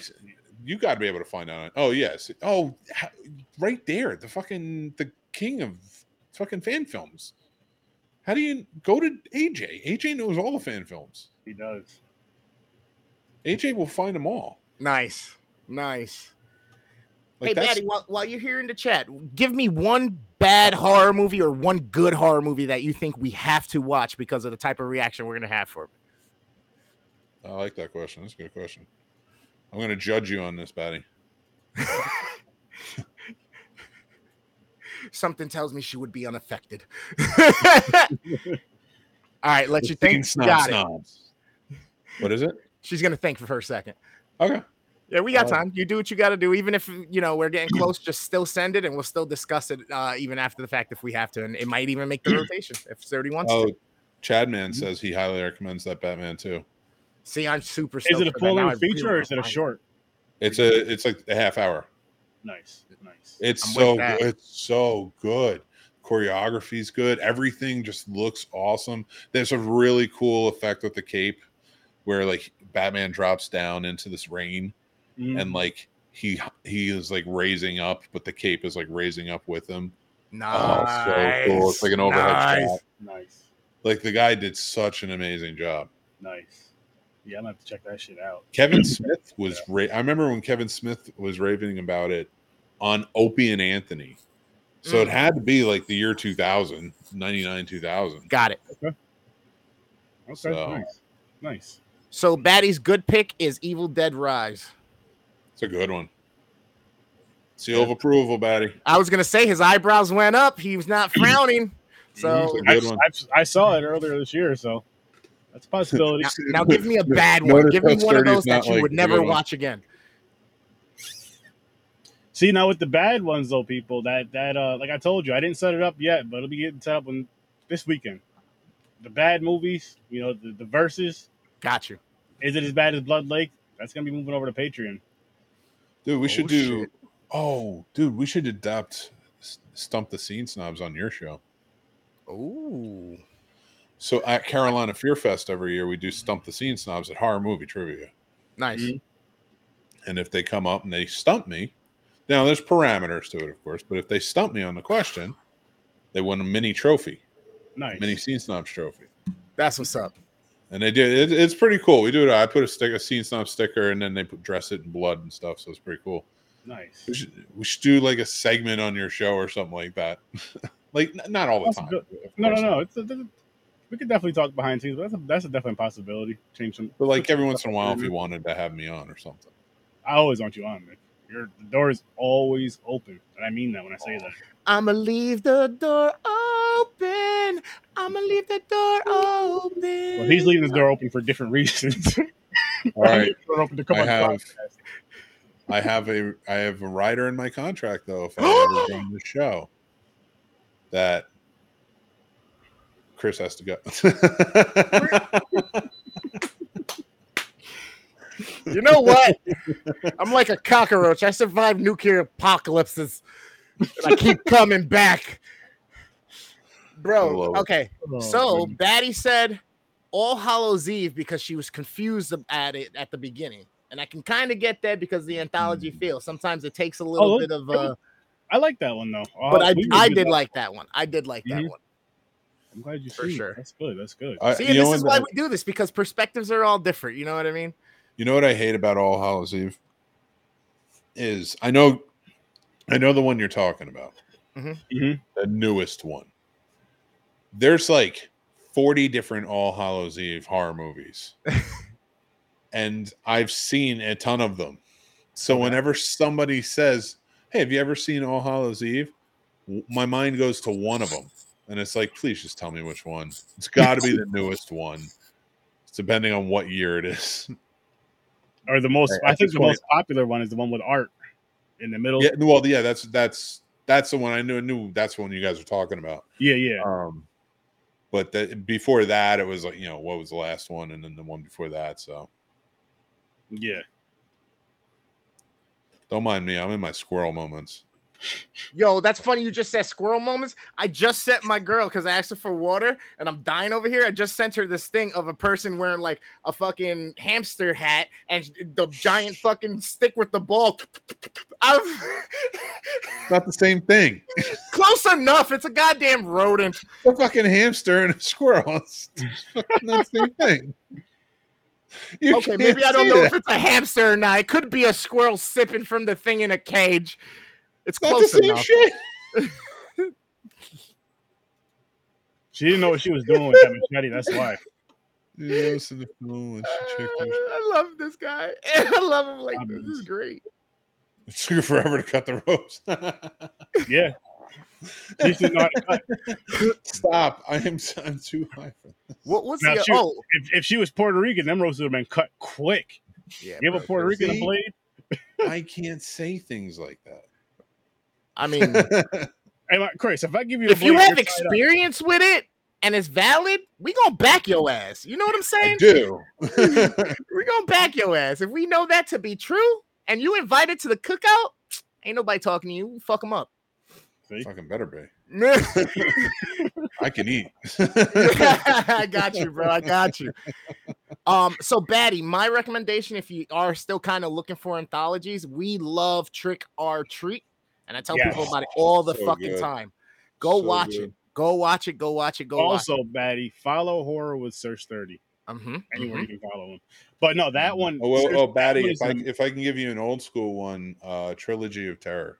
you got to be able to find out. Oh yes. Oh, right there, the fucking the king of fucking fan films. How do you go to AJ? AJ knows all the fan films. He does. AJ will find them all. Nice, nice. Like hey, that's Batty, while, while you're here in the chat, give me one bad horror movie or one good horror movie that you think we have to watch because of the type of reaction we're gonna have for it. I like that question. That's a good question. I'm going to judge you on this, Batty. Something tells me she would be unaffected. All right, let you think. Snob Got it. What is it? She's gonna think for her a second. Okay. Yeah, we got Uh, time. You do what you got to do. Even if you know we're getting close, just still send it, and we'll still discuss it uh, even after the fact if we have to. And it might even make the rotation if Sturdy wants Oh, to. Chadman says he highly recommends that Batman too. See, I'm super. Is it a for that. full length feature really or is it a short? It's a it's like a half hour. Nice, nice. It's I'm so good. It's so good. Choreography's good. Everything just looks awesome. There's a really cool effect with the cape where like Batman drops down into this rain Mm. and like he he is like raising up, but the cape is like raising up with him. Nice. Oh, so cool. It's like an overhead nice. shot. nice, Like the guy did such an amazing job. nice. Yeah, I'm gonna have to check that shit out. Kevin Smith was ra- I remember when Kevin Smith was raving about it on Opie and Anthony. So it Mm. had to be like the year 2000, 99 2000. Got it. Okay, So- nice, nice. So Batty's good pick is Evil Dead Rise. It's a good one. Seal of approval, Batty. I was gonna say his eyebrows went up. He was not frowning. So It's a I, good one. I, I saw it earlier this year, so that's a possibility. now, now give me a bad one. Give me one of those that you like would never good one. watch again. See now with the bad ones though, people that that uh like I told you, I didn't set it up yet, but it'll be getting set up when this weekend. The bad movies, you know, the, the verses. Got you. Is it as bad as Blood Lake? That's gonna be moving over to Patreon. Dude, we Oh, should do. shit. Oh, dude, we should adopt Stump the Scene Snobs on your show. Oh. So at Carolina Fear Fest every year, we do Stump the Scene Snobs at horror movie trivia. Nice. Mhm. And if they come up and they stump me, now there's parameters to it, of course, but if they stump me on the question, they win a mini trophy, Nice. mini Scene Snobs trophy. That's what's up. And they did. It, it's pretty cool. We do it. I put a stick, a scene snob sticker, and then they put, dress it in blood and stuff. So it's pretty cool. nice. We should, we should do like a segment on your show or something like that. like not all the That's time. good. No, no, no. It's a, it's a- we could definitely talk behind scenes. But that's a, that's a definitely possibility. Change some. But like every once in a while, if you wanted to have me on or something. I always want you on, man. Your the door is always open, and I mean that when I say that. I'ma leave the door open. I'ma leave the door open. Well, he's leaving the door open for different reasons. All right. Door open to come I on have- I have a I have a rider in my contract though. If I ever join the show, that Chris has to go. You know what? I'm like a cockroach. I survived nuclear apocalypses. And I keep coming back. Bro, love it. okay. Oh, So goodness. Batty said All Hallows Eve because she was confused at it at the beginning. And I can kind of get that because the anthology Mm. feel. Sometimes it takes a little Oh, bit of it uh I like that one though. Uh, but I I did that. like that one. I did like that Mhm. one. I'm glad you for see. sure. That's good. That's good. I- See, and this is why the- we do this because perspectives are all different. You know what I mean? You know what I hate about All Hallows Eve is I know, I know the one you're talking about, Mhm. the newest one. There's like 40 different All Hallows Eve horror movies, and I've seen a ton of them. So Okay. whenever somebody says, "Hey, have you ever seen All Hallows Eve?" my mind goes to one of them, and it's like, please just tell me which one. It's got to be the newest one. It's depending on what year it is. Or the most. At I think the point- most popular one is the one with art in the middle. Yeah, well, yeah, that's that's that's the one I knew. Knew that's the one you guys were talking about. yeah, yeah. Um, but the, before that, it was like you know what was the last one, and then the one before that. So yeah. don't mind me. I'm in my squirrel moments. Yo, that's funny. You just said squirrel moments. I just sent my girl because I asked her for water and I'm dying over here. I just sent her this thing of a person wearing like a fucking hamster hat and the giant fucking stick with the ball. I've Not the same thing. close enough. It's a goddamn rodent. a fucking hamster and a squirrel. It's not the same thing. You Okay, maybe I don't know that. if it's a hamster or not. It could be a squirrel sipping from the thing in a cage. It's It's not the close same enough. shit. She didn't know what she was doing with that machete. That's why. Yeah, so the phone when she checked her- I love this guy. I love him like this. This is great. It took her forever to cut the ropes. Yeah. She should not cut. Stop! I am I'm too high for this. What was Now, the she- oh If, if she was Puerto Rican, them ropes would have been cut quick. yeah? Give a Puerto Rican a blade. I can't say things like I mean, that. Hey, like, Chris, if I give you a if you have you're up. experience with it and it's valid, we gonna back your ass. You know what I'm I saying? do. We gonna back your ass if we know that to be true. And you invited to the cookout, ain't nobody talking to you. Fuck them up. See? Fucking better be. I I can eat. I got you, bro. I got you. Um, so Batty, my recommendation, if you are still kind of looking for anthologies, we love Trick or Treat, and I tell people about it all the So fucking good. time. Go So watch good. it. Go watch it. Go watch it. Go watch Also, Batty, follow horror with Sir Sturdy. it. Mm-hmm, Anywhere you can follow him. But no, that one. Oh, well, oh Batty, if I the- if I can give you an old school one, uh Trilogy of Terror.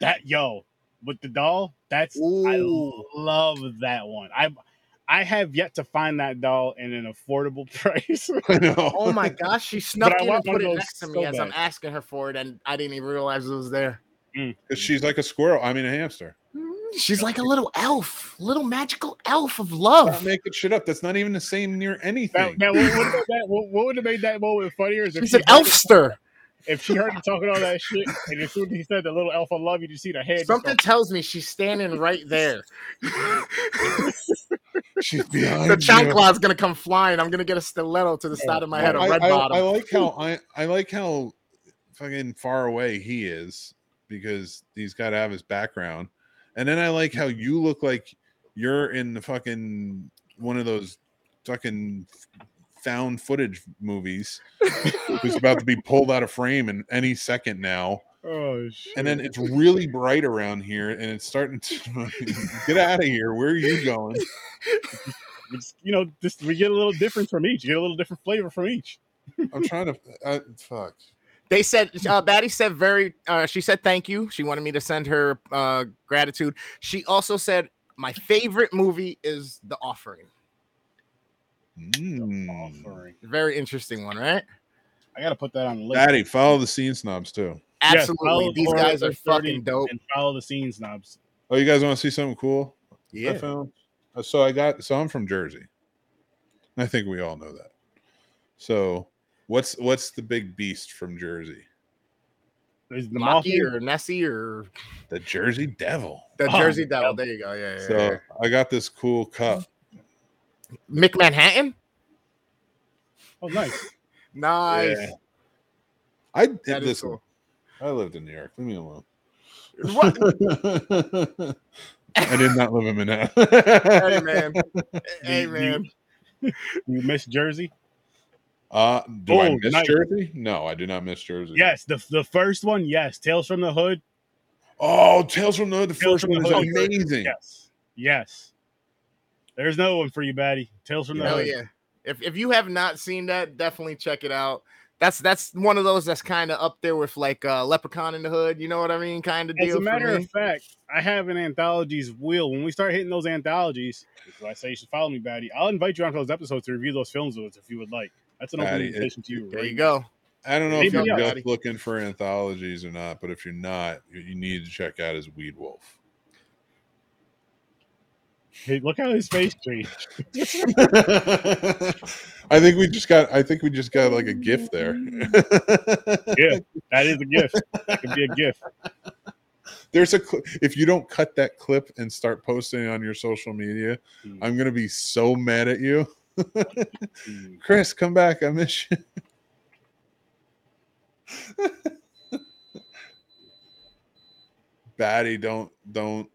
that yo with the doll. That's I love that one. I I have yet to find that doll in an affordable price. Oh my gosh, she snuck I in and put it those next to so me as I'm asking her for it, and I didn't even realize it was there. Mm. 'Cause she's like a squirrel. I mean a hamster. Mm. She's like a little elf, little magical elf of love. Stop love. making shit up. That's not even the same near anything. now what, what, about that, what, what would have made that moment funnier is if She's she an elfster. if she heard him talking all that shit, and as soon as he said the little elf of love you, just see the head. just go- Something tells me she's standing right there. She's behind the you. chancla's gonna come flying. I'm gonna get a stiletto to the side of my head, a I, red I- bottom. I like how I, I like how fucking far away he is because he's got to have his background, and then I like how you look like you're in the fucking one of those fucking found footage movies who's about to be pulled out of frame in any second now Oh shit! and then it's really bright around here and it's starting to get out of here where are you going It's, you know, just we get a little difference from each. You get a little different flavor from each. i'm trying to uh, fuck They said uh, Batty said very. Uh, she said thank you. She wanted me to send her uh, gratitude. She also said my favorite movie is The Offering. Mm. Offering. Very interesting one, right? I gotta put that on the list. Batty, follow the scene snobs too. Absolutely. follow These Horror guys are fucking dope. And follow the scene snobs. Oh, you guys want to see something cool? I Yeah. found. Uh, So I got. So I'm from Jersey. I think we all know that. So what's what's the big beast from Jersey? Is the Mocky or Nessie or The Jersey Devil. the Oh, Jersey. Devil. There you go. Yeah, yeah. So yeah. I got this cool cup. Mick Manhattan. Oh, nice. Nice. Yeah. I did That is this. cool. I lived in New York. Leave me alone. What? I did not live in Manhattan. hey man. Hey You- man. You miss Jersey? Uh, do I Oh, miss nice. Jersey? No, I do not miss Jersey. Yes, the the first one, yes. Tales from the Hood, Oh, Tales from the Hood, the Tales first one the is Hood. amazing. yes, yes. There's no one for you, Batty. Tales from the Hell Hood. yeah! If if you have not seen that, definitely check it out. That's that's one of those that's kind of up there with like uh, Leprechaun in the Hood. You know what I mean? Kind of deal. As a matter of fact, I have an anthologies wheel. When we start hitting those anthologies, which is why I say you should follow me, Batty. I'll invite you onto those episodes to review those films with us if you would like. That's an open Batty, it- invitation to you. there right you now. go. I don't know Maybe if you're not, just looking for anthologies or not, but if you're not, you, you need to check out his Weed Wolf. Hey, look how his face changed. I think we just got. I think we just got like a gift there. Yeah, that is a gift. That could be a gift. There's a. Cl- if you don't cut that clip and start posting on your social media, Hmm. I'm gonna be so mad at you. Chris, come back. I miss you. Batty, don't don't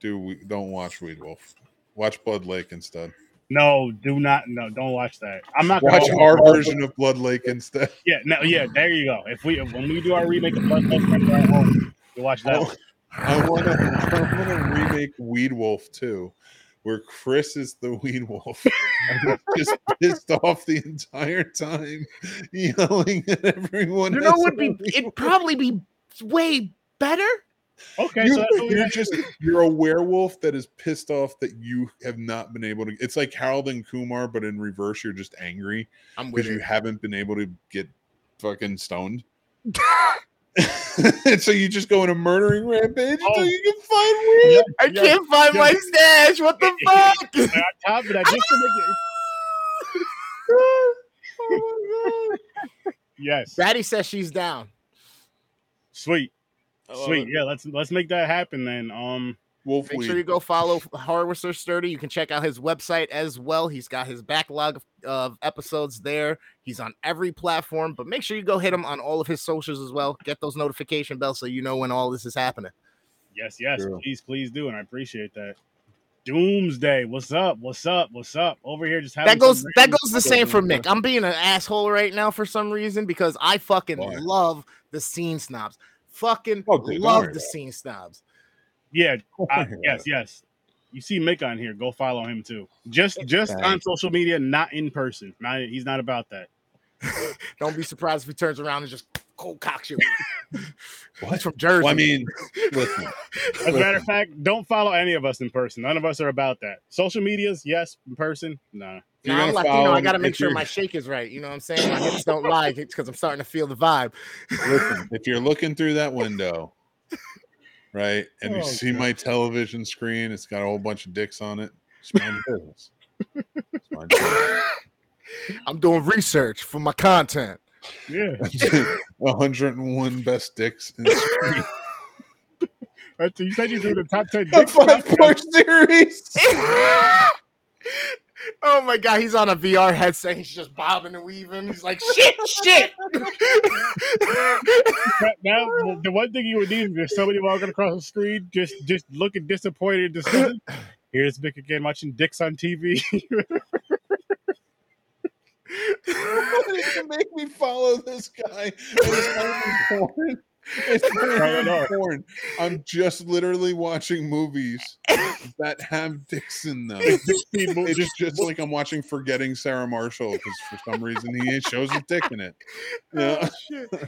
do we don't watch Weed Wolf. Watch Blood Lake instead. No, do not. No, don't watch that. I'm not gonna Watch our version of Blood Lake instead. Yeah, no, yeah. There you go. If we when we do our remake of Blood Lake home, you watch that. Oh, one. I want to I want to remake Weed Wolf too, where Chris is the Weed Wolf, and just pissed off the entire time, yelling at everyone. You know, would be it'd probably be way better. Okay, You, so that's what we are just you're a werewolf that is pissed off that you have not been able to. It's like Harold and Kumar, but in reverse. You're just angry because you you. haven't been able to get fucking stoned. and so you just go on a murdering rampage Oh. until you can find weed. Yeah, I yeah, can't find yeah. my stash. What the fuck? And on top of that, just to make it, oh yes, Batty says she's down. sweet, my god! sweet. Yeah, let's let's make that happen then. Um, Wolf Make weed. sure you go follow Horror with Sir Sturdy. You can check out his website as well. He's got his backlog of, of episodes there. He's on every platform, but make sure you go hit him on all of his socials as well. Get those notification bells so you know when all this is happening. yes, yes, True. please, please do, and I appreciate that. Doomsday, what's up? What's up? What's up? Over here, just having That goes some that goes the same for Mick. I'm being an asshole right now for some reason because I fucking Why? love the scene snobs. Fucking Oh, dude, love worry the scene snobs. Yeah, Don't I, yes, yes. You see Mick on here, go follow him too. Just just Thank on social media, not in person. Not he's not about that. Don't be surprised if he turns around and just cold cocks you. What? He's from Jersey. Well, I mean, listen. As a matter of fact, don't follow any of us in person. None of us are about that. Social medias, yes. In person, nah. You're Nah, I'm gonna Latino. follow I got to make sure my shake is right. You know what I'm saying? My hips don't lie because I'm starting to feel the vibe. Listen, if you're looking through that window, right, and you Oh, see God. my television screen, it's got a whole bunch of dicks on it. It's your business. It's mind your business. I'm doing research for my content. Yeah, 101 best dicks in screen. You said you do the top ten. A dicks in five part series. Oh my god, he's on a VR headset. He's just bobbing and weaving. He's like, shit, shit. Now, the- the one thing you would need is if somebody walking across the street, just just looking disappointed and disgusted. Here's Mick again watching dicks on TV. Nobody can make me follow this guy. It's not porn. I even know. porn. I'm just literally watching movies that have dicks in them. Just It's just- just like I'm watching Forgetting Sarah Marshall because for some reason he shows a dick in it. Oh, yeah.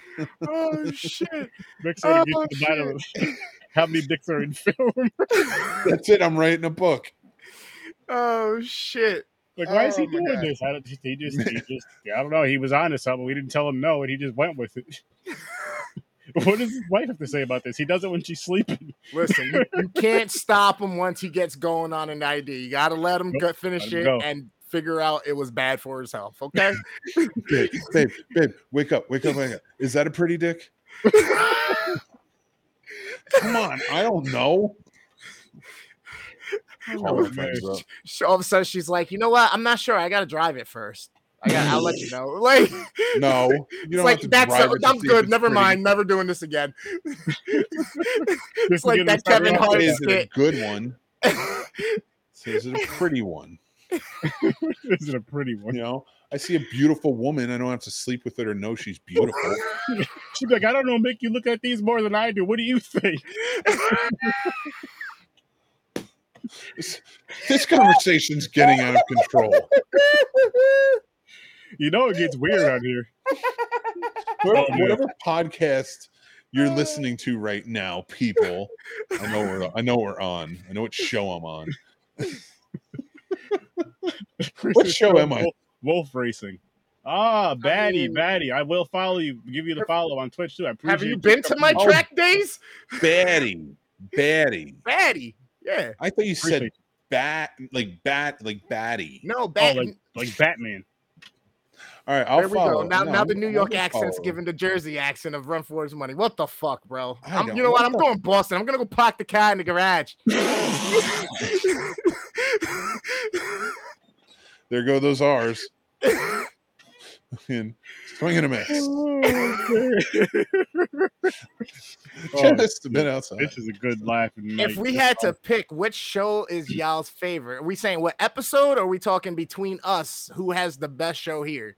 Oh shit. Oh shit. Mick's Oh, get to the bottom of how many dicks are in film. That's it. I'm writing a book. Oh shit. Like, why is he Oh, doing God. this? I don't, he just, he just, I don't know. He was on to something. We didn't tell him no, and he just went with it. what does his wife have to say about this? He does it when she's sleeping. Listen, you, you can't stop him once he gets going on an ID. You gotta let him Nope. go finish Let him it go. and figure out it was bad for his health. Okay. Babe, babe, babe, wake up, wake up, wake up. Is that a pretty dick? Come on, I don't know. Call my man. friends up. So all of a sudden she's like, you know what? I'm not sure. I gotta drive it first. I got. I'll let you know. Like, No, you it's don't like have to that's. drive it to I'm good. Never pretty. mind. Never doing this again. it's like that Kevin Hart Is it a good one? So is it a pretty one? This is a pretty one. You know, I see a beautiful woman. I don't have to sleep with her or know she's beautiful. She'd be like, I don't know, Mick, you look at these more than I do. What do you think? this, this conversation's getting out of control. You know it gets weird out here. Whatever, Oh, whatever podcast you're listening to right now, people, I know we're I know we're on. I know what show I'm on. What show am I? Wolf, Wolf Racing. Ah, baddie, mean- baddie. I will follow you, give you the follow on Twitch too. I appreciate Have you been to my Oh. track days? Baddie, baddie, baddie. Yeah. I thought you said bat, like bat, like baddie. No, Oh, Bat. like, like Batman. All right, I'll there we follow. go. Now, No, now the New York accent's follow. giving the Jersey accent of Run for His Money. What the fuck, bro? I I'm, you know what? what I'm going Boston. I'm gonna go park the car in the garage. There go those R's. and swing and a miss. Oh, oh Just been outside. This is a good laugh. if we had to pick which show is y'all's favorite, are we saying what episode or are we talking between us who has the best show here?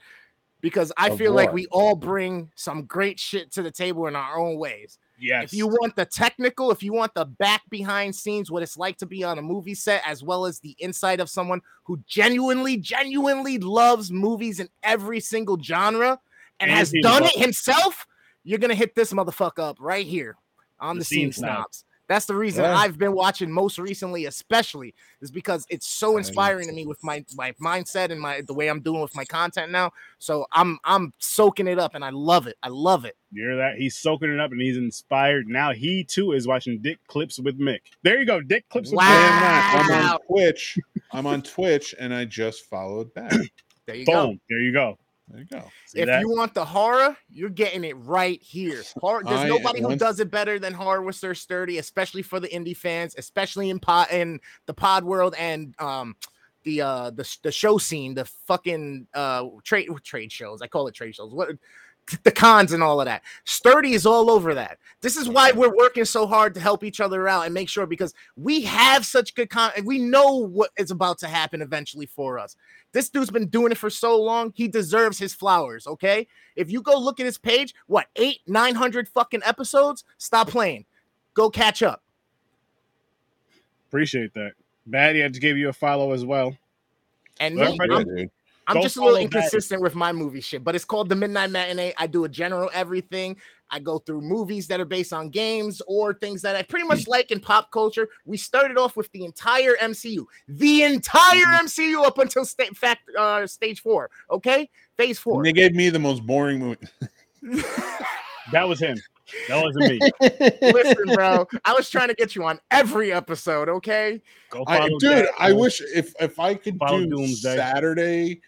Because I Of feel like we all bring some great shit to the table in our own ways. yes, If you want the technical, if you want the back behind scenes, what it's like to be on a movie set, as well as the insight of someone who genuinely, genuinely loves movies in every single genre and, And has done it himself, you're gonna hit this motherfucker up right here on The the, scene scene snobs. Snobs. That's the reason Yeah. I've been watching most recently, especially is because it's so inspiring to me with my my mindset and my the way I'm doing with my content now. So I'm I'm soaking it up and I love it. I love it. You hear that? He's soaking it up and he's inspired. Now he too is watching Dick Clips with Mick. There you go, Dick Clips with Wow. Mick. Damn right. I'm on Twitch. I'm on Twitch, and I just followed back. There you go. There you go. There you go. See if that? you want the horror, you're getting it right here. Horror, there's I- nobody who once- does it better than Horror with Sir Sturdy, especially for the indie fans, especially in pod in the pod world and um the uh the, the show scene, the fucking uh trade trade shows. I call it trade shows. What the cons and all of that. Sturdy is all over that. This is why we're working so hard to help each other out and make sure because we have such good con. We know what is about to happen eventually for us. This dude's been doing it for so long. He deserves his flowers. Okay. If you go look at his page, what eight, nine hundred fucking episodes? Stop playing. Go catch up. appreciate that. Baddie, I just gave you a follow as well. And Well, me, everybody- I'm, Yeah, dude. Just a little follow Batty. inconsistent with my movie shit, but it's called the Midnight Matinee. I do a general everything. I go through movies that are based on games or things that I pretty much like in pop culture. We started off with the entire MCU, the entire Mm-hmm. MCU up until sta- fact uh, stage four. Okay, phase four. And they gave me the most boring movie. That was him. That wasn't me. Listen, bro, I was trying to get you on every episode. Okay, Go I, dude, Dad. I wish if if I could Follow do Doomsday. Saturday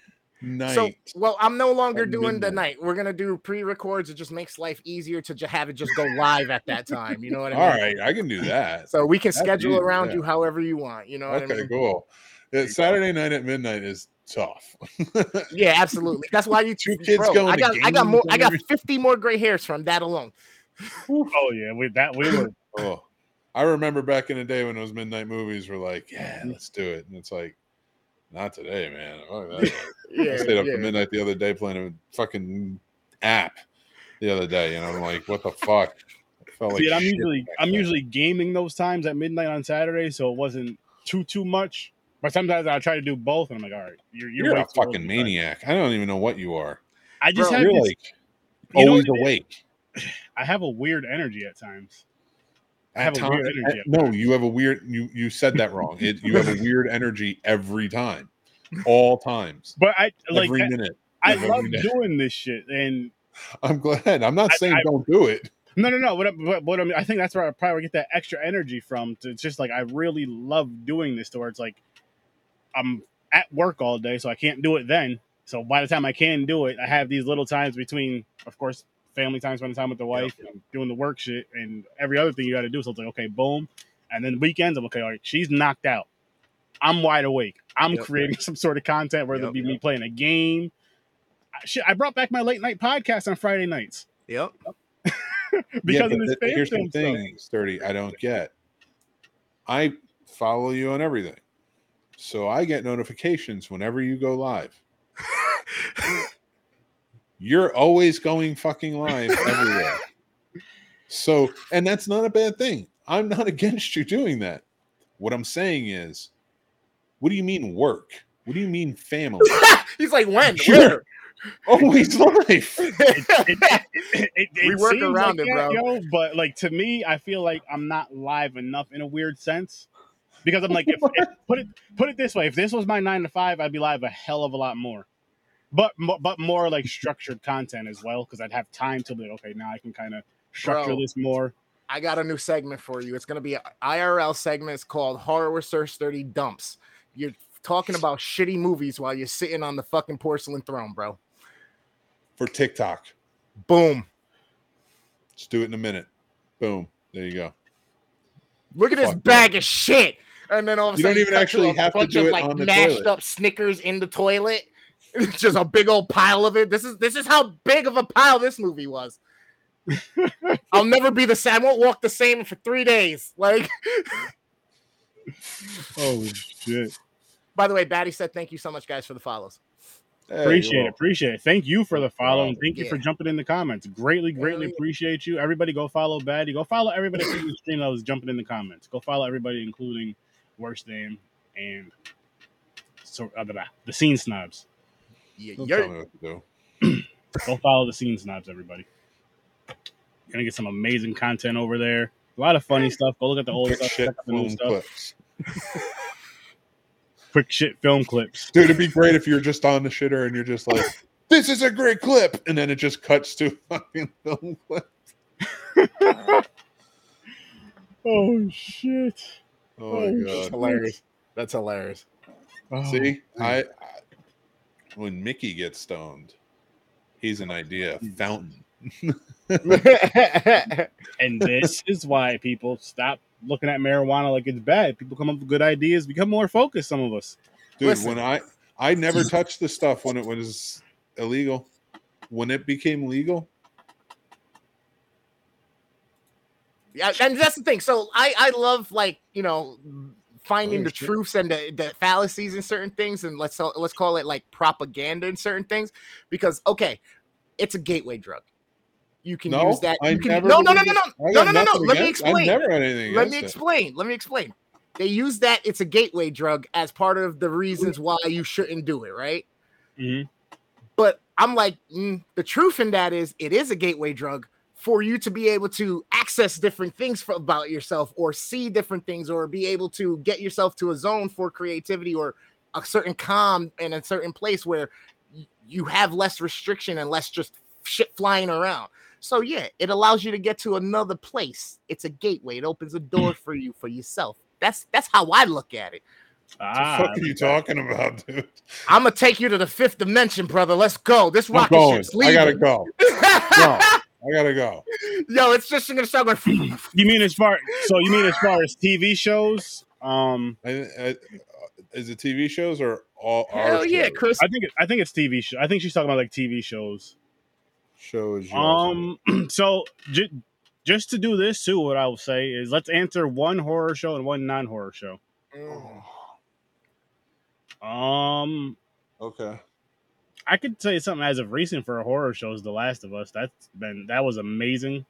night. so well, I'm no longer at doing the night. We're gonna do pre-records. It just makes life easier to ju- have it just go live at that time. You know what I mean? All right, I can do that. So we can That's schedule easy, around yeah. you however you want. You know what I mean? Okay, cool. Yeah, Saturday night at midnight is tough. Yeah, absolutely. That's why you Two kids bro, going I to got I got more I got 50 more gray hairs from that alone. Oh yeah, we that we were oh, I remember back in the day when those midnight movies were like, "Yeah, mm. let's do it," and it's like, not today, man. Fuck that. I stayed up yeah. to midnight the other day playing a fucking app the other day, and I'm like, "What the fuck?" I felt like See, I'm usually I'm then. usually gaming those times at midnight on Saturday, so it wasn't too too much. But sometimes I try to do both, and I'm like, all right, you're you're, You're a fucking maniac. I don't even know what you are. I just Bro, have this, like always what it is? awake. I have a weird energy at times. I have a weird energy eh, at- at no, you have a weird. You you said that wrong. It, you have a weird energy every time, all times, But I like every I, minute. I love day. doing this shit, and I'm glad. I'm not I- saying I- don't do it. no, no, no. What, I- what, what I mean, I think that's where I probably get that extra energy from. To, it's just like I really love doing this. To where it's like I'm at work all day, so I can't do it then. So by the time I can do it, I have these little times between, of course, family time, spending time with the wife, and doing the work shit, and every other thing you got to do. So it's like, okay, boom. And then weekends, I'm okay. All right, she's knocked out. I'm wide awake. I'm Yep. creating some sort of content, whether Yep, it be me playing a game. I- Shit, I brought back my late night podcast on Friday nights Yep. because yeah, of this but fan here's the film stuff. thing, sturdy. I don't get. I follow you on everything, So I get notifications whenever you go live. You're always going fucking live everywhere. So, and that's not a bad thing. I'm not against you doing that. What I'm saying is, what do you mean work? What do you mean family? He's like, when? Sure. Where? Always live. It, it, it, it, We work around like it, that, bro. Yo, but like to me, I feel like I'm not live enough in a weird sense because I'm like, if, if- put it put it this way: if this was my nine to five, I'd be live a hell of a lot more. But but more like structured content as well because I'd have time to be like, okay, now I can kind of structure Bro. this more. I got a new segment for you. It's gonna be an IRL segment. It's called Horror Research 30 Dumps. You're talking about shitty movies while you're sitting on the fucking porcelain throne, bro. For TikTok. Boom. Let's do it in a minute. Boom. There you go. Look at this Fuck bag of shit. And then all of a You don't even cut actually have to do it like on the mashed toilet. up Snickers in the toilet. It's just a big old pile of it. This is this is how big of a pile this movie was. I'll never be the same. I won't walk the same for three days. Like, Oh shit! by the way, Batty said thank you so much, guys, for the follows. Hey, Appreciate it, appreciate it. Thank you for the follow and problem. thank you for jumping in the comments. Greatly, greatly yeah. appreciate you. Everybody, go follow Baddy. Go follow everybody from the stream that was jumping in the comments. Go follow everybody, including Worst Name and so uh, the, the scene snobs. Yeah, Don't tell me what to do. Go follow the scene snobs, everybody. You're gonna get some amazing content over there. A lot of funny stuff. Go look at the old Quick stuff, shit check the new film stuff. clips. Quick shit film clips. Dude, it'd be great if you're just on the shitter and you're just like, this is a great clip. And then it just cuts to fucking film clip. Oh shit! Oh Oh, my That's god. hilarious. That's hilarious. Oh, See, I, I when Mickey gets stoned, he's an idea fountain. And this is why people stop looking at marijuana like it's bad. People come up with good ideas, become more focused. Some of us. Dude, Listen. when I I never touched the stuff when it was illegal. When it became legal, Yeah, and that's the thing. So I I love like you know finding Oh, the shit. truths and the, the fallacies in certain things, and let's let's call it like propaganda in certain things, because okay, it's a gateway drug. You can no, use that. I You can, never no, no, no, no, no, no, no, no, no. Let me explain. never had anything Let me against it. explain. Let me explain. They use that. It's a gateway drug as part of the reasons why you shouldn't do it, right? Mhm. But I'm like, mm, the truth in that is, it is a gateway drug for you to be able to access different things for, about yourself, or see different things, or be able to get yourself to a zone for creativity, or a certain calm in a certain place where you have less restriction and less just shit flying around. So yeah, it allows you to get to another place. It's a gateway. It opens a door for you for yourself. That's that's how I look at it. Ah, What the fuck are you talking about, dude? I'm gonna take you to the fifth dimension, brother. Let's go. This I'm rocket going. ship's I gotta leaving. go. Go. I gotta go. Yo, it's just gonna start going. you mean as far? So you mean as far as TV shows? Um, I, I, is it TV shows or all Hell yeah, shows? Chris. I think it, I think it's TV show. I think she's talking about like TV shows. shows? Um, so j- just to do this too, what I will say is let's answer one horror show and one non-horror show. Mm. Um, okay. I could tell you something as of recent for a horror show is The Last of Us. That's been that was amazing.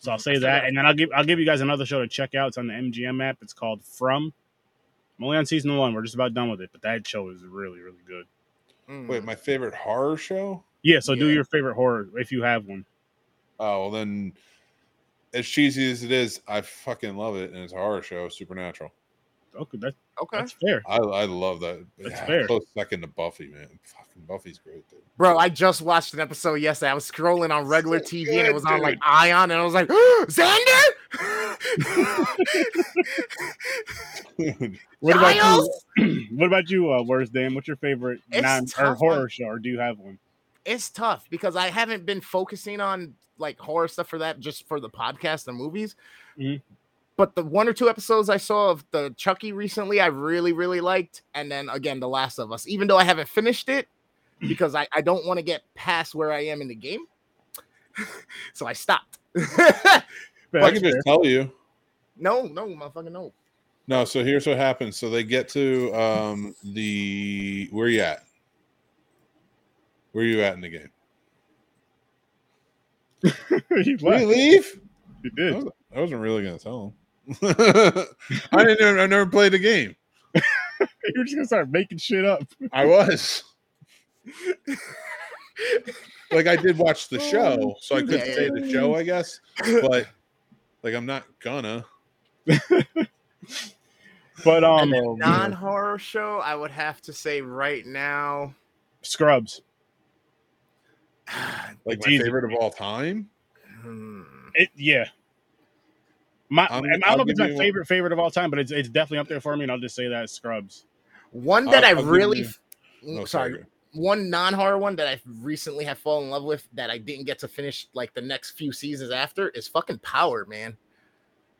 So I'll say that, and then I'll give I'll give you guys another show to check out. It's on the MGM app. It's called From. I'm only on season one. We're just about done with it, but that show is really really good. Mm. Wait, my favorite horror show? Yeah. So do your favorite horror if you have one. Oh, well then, as cheesy as it is, I fucking love it, and it's a horror show, Supernatural. Okay, that, okay, that's fair. I I love that. That's Yeah, fair. Close second to Buffy, man. Fucking Buffy's great, dude. bro. I just watched an episode yesterday. I was scrolling on regular So TV and it good, was on like. Ion, and I was like, Xander. What about you? what about you, uh, Worst Dan? What's your favorite It's non or horror show, or do you have one? it's tough because I haven't been focusing on like horror stuff for that just for the podcast and movies. Mhm. But the one or two episodes I saw of the Chucky recently, I really, really liked. And then again, The Last of Us, even though I haven't finished it because I, I don't want to get past where I am in the game. so I stopped. I can just tell you. no, no, motherfucker, no. No, so here's what happens. So they get to um the where you at? Where are you at in the game? he Did he left. leave? He I did. wasn't, I wasn't really gonna tell him. I didn't. Know, I never played the game. You're just gonna start making shit up. I was. like I did watch the show, Oh, so I could yeah, say the show, I guess. But like I'm not gonna. But um, non-horror show, I would have to say right now. Scrubs. Like It's my easy. favorite of all time. hmm, It yeah. My, I'm- I don't I'll know if it's my you- favorite favorite of all time, but it's it's definitely up there for me, and I'll just say that Scrubs. One that I'll- I I'll really, you- f- Oh, sorry, one non-horror one that I recently have fallen in love with that I didn't get to finish like the next few seasons after is fucking Power, man.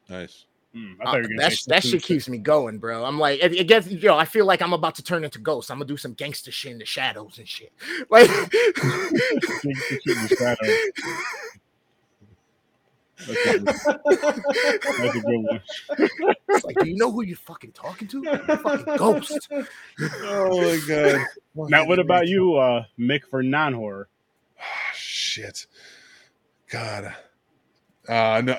Nice. I Uh, thought you were gonna that say sh- that shit keeps me going, bro. I'm like, it, it gets, you know, I feel like I'm about to turn into Ghost. I'm gonna do some gangster shit in the shadows and shit. Like, shit in the shadows. That's a good- that's one. it's like, do you know who you're fucking talking to? You're a fucking Ghost. Oh my god. Now, what about you, uh, Mick, for non-horror? Ah, shit. God. Uh no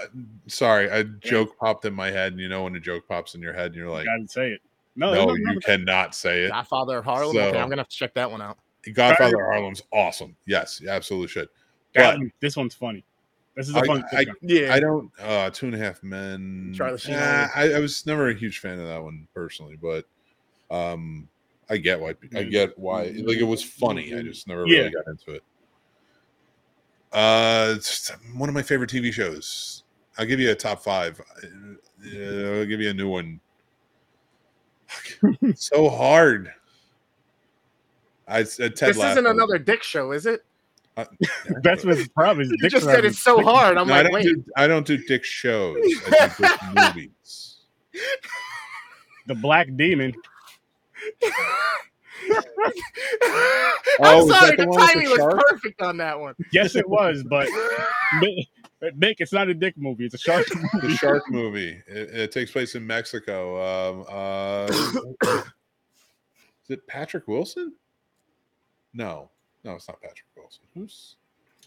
sorry, a joke popped in my head, and you know when a joke pops in your head and you're like, I Gotta say it. No, No, no, you no, cannot say it. Godfather of Harlem. okay, I'm gonna have to check that one out. Godfather of Harlem's awesome. Yes, you absolutely should. God, But this one's funny. This is a I, fun. I, sitcom. Yeah, I don't uh two and a half men. Charlie Sheen Nah. I, I was never a huge fan of that one personally, but um I get why Mm-hmm. I get why like it was funny. I just never Yeah. really got into it. Uh it's one of my favorite TV shows. I'll give you a top five. Uh, I'll give you a new one. So hard. I said Ted this Lasso. isn't another dick show, is it? That's what's probably. You just said it's so hard. I'm No, like, don't wait. do I don't do dick shows. I do dick movies. The Black Demon. I'm Oh, sorry, the the, one the timing was shark? perfect on that one. Yes, it was, but Mick, Mick, it's not a dick movie. It's a shark movie. the movie. shark movie. It, it takes place in Mexico. Um, uh, is it Patrick Wilson? No, no, it's not Patrick Wilson. Who's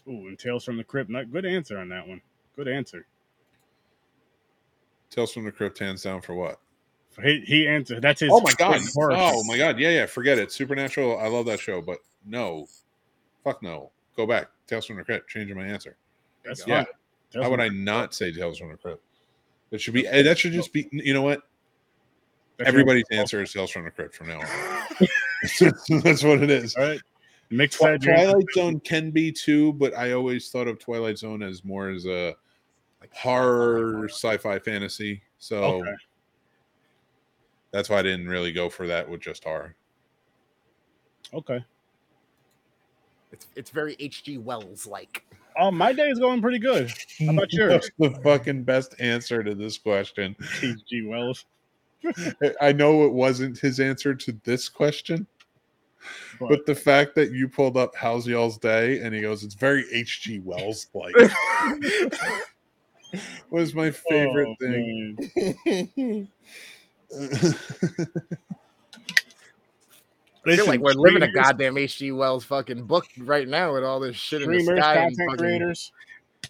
Ooh, and Tales from the Crypt. Not good answer on that one. Good answer. Tales from the Crypt? Hands down for what? He he answered. That's his. Oh my god! horror Oh my god! Yeah, yeah. Forget it. Supernatural. I love that show, but no, fuck no. Go back. Tales from the Crypt. Changing my answer. That's Yeah. fine. Tales How would I not say Tales from the Crypt? It should be. That should just be. You know what? That's Everybody's answer is Tales from the Crypt from now on. That's what it is. All right. Mick Twi- Twilight Zone can be too, but I always thought of Twilight Zone as more as a horror, sci-fi, fantasy. So Okay. that's why I didn't really go for that with just horror. Okay. It's, it's very H.G. Wells like. Oh, my day is going pretty good. How about yours? That's the fucking best answer to this question. H.G. Wells. I know it wasn't his answer to this question, But, but the fact that you pulled up "How's y'all's day" and he goes, "It's very H.G. Wells like," was my favorite Oh, thing. man. I feel like we're living a goddamn H.G. Wells fucking book right now with all this shit in the sky. content fucking- creators.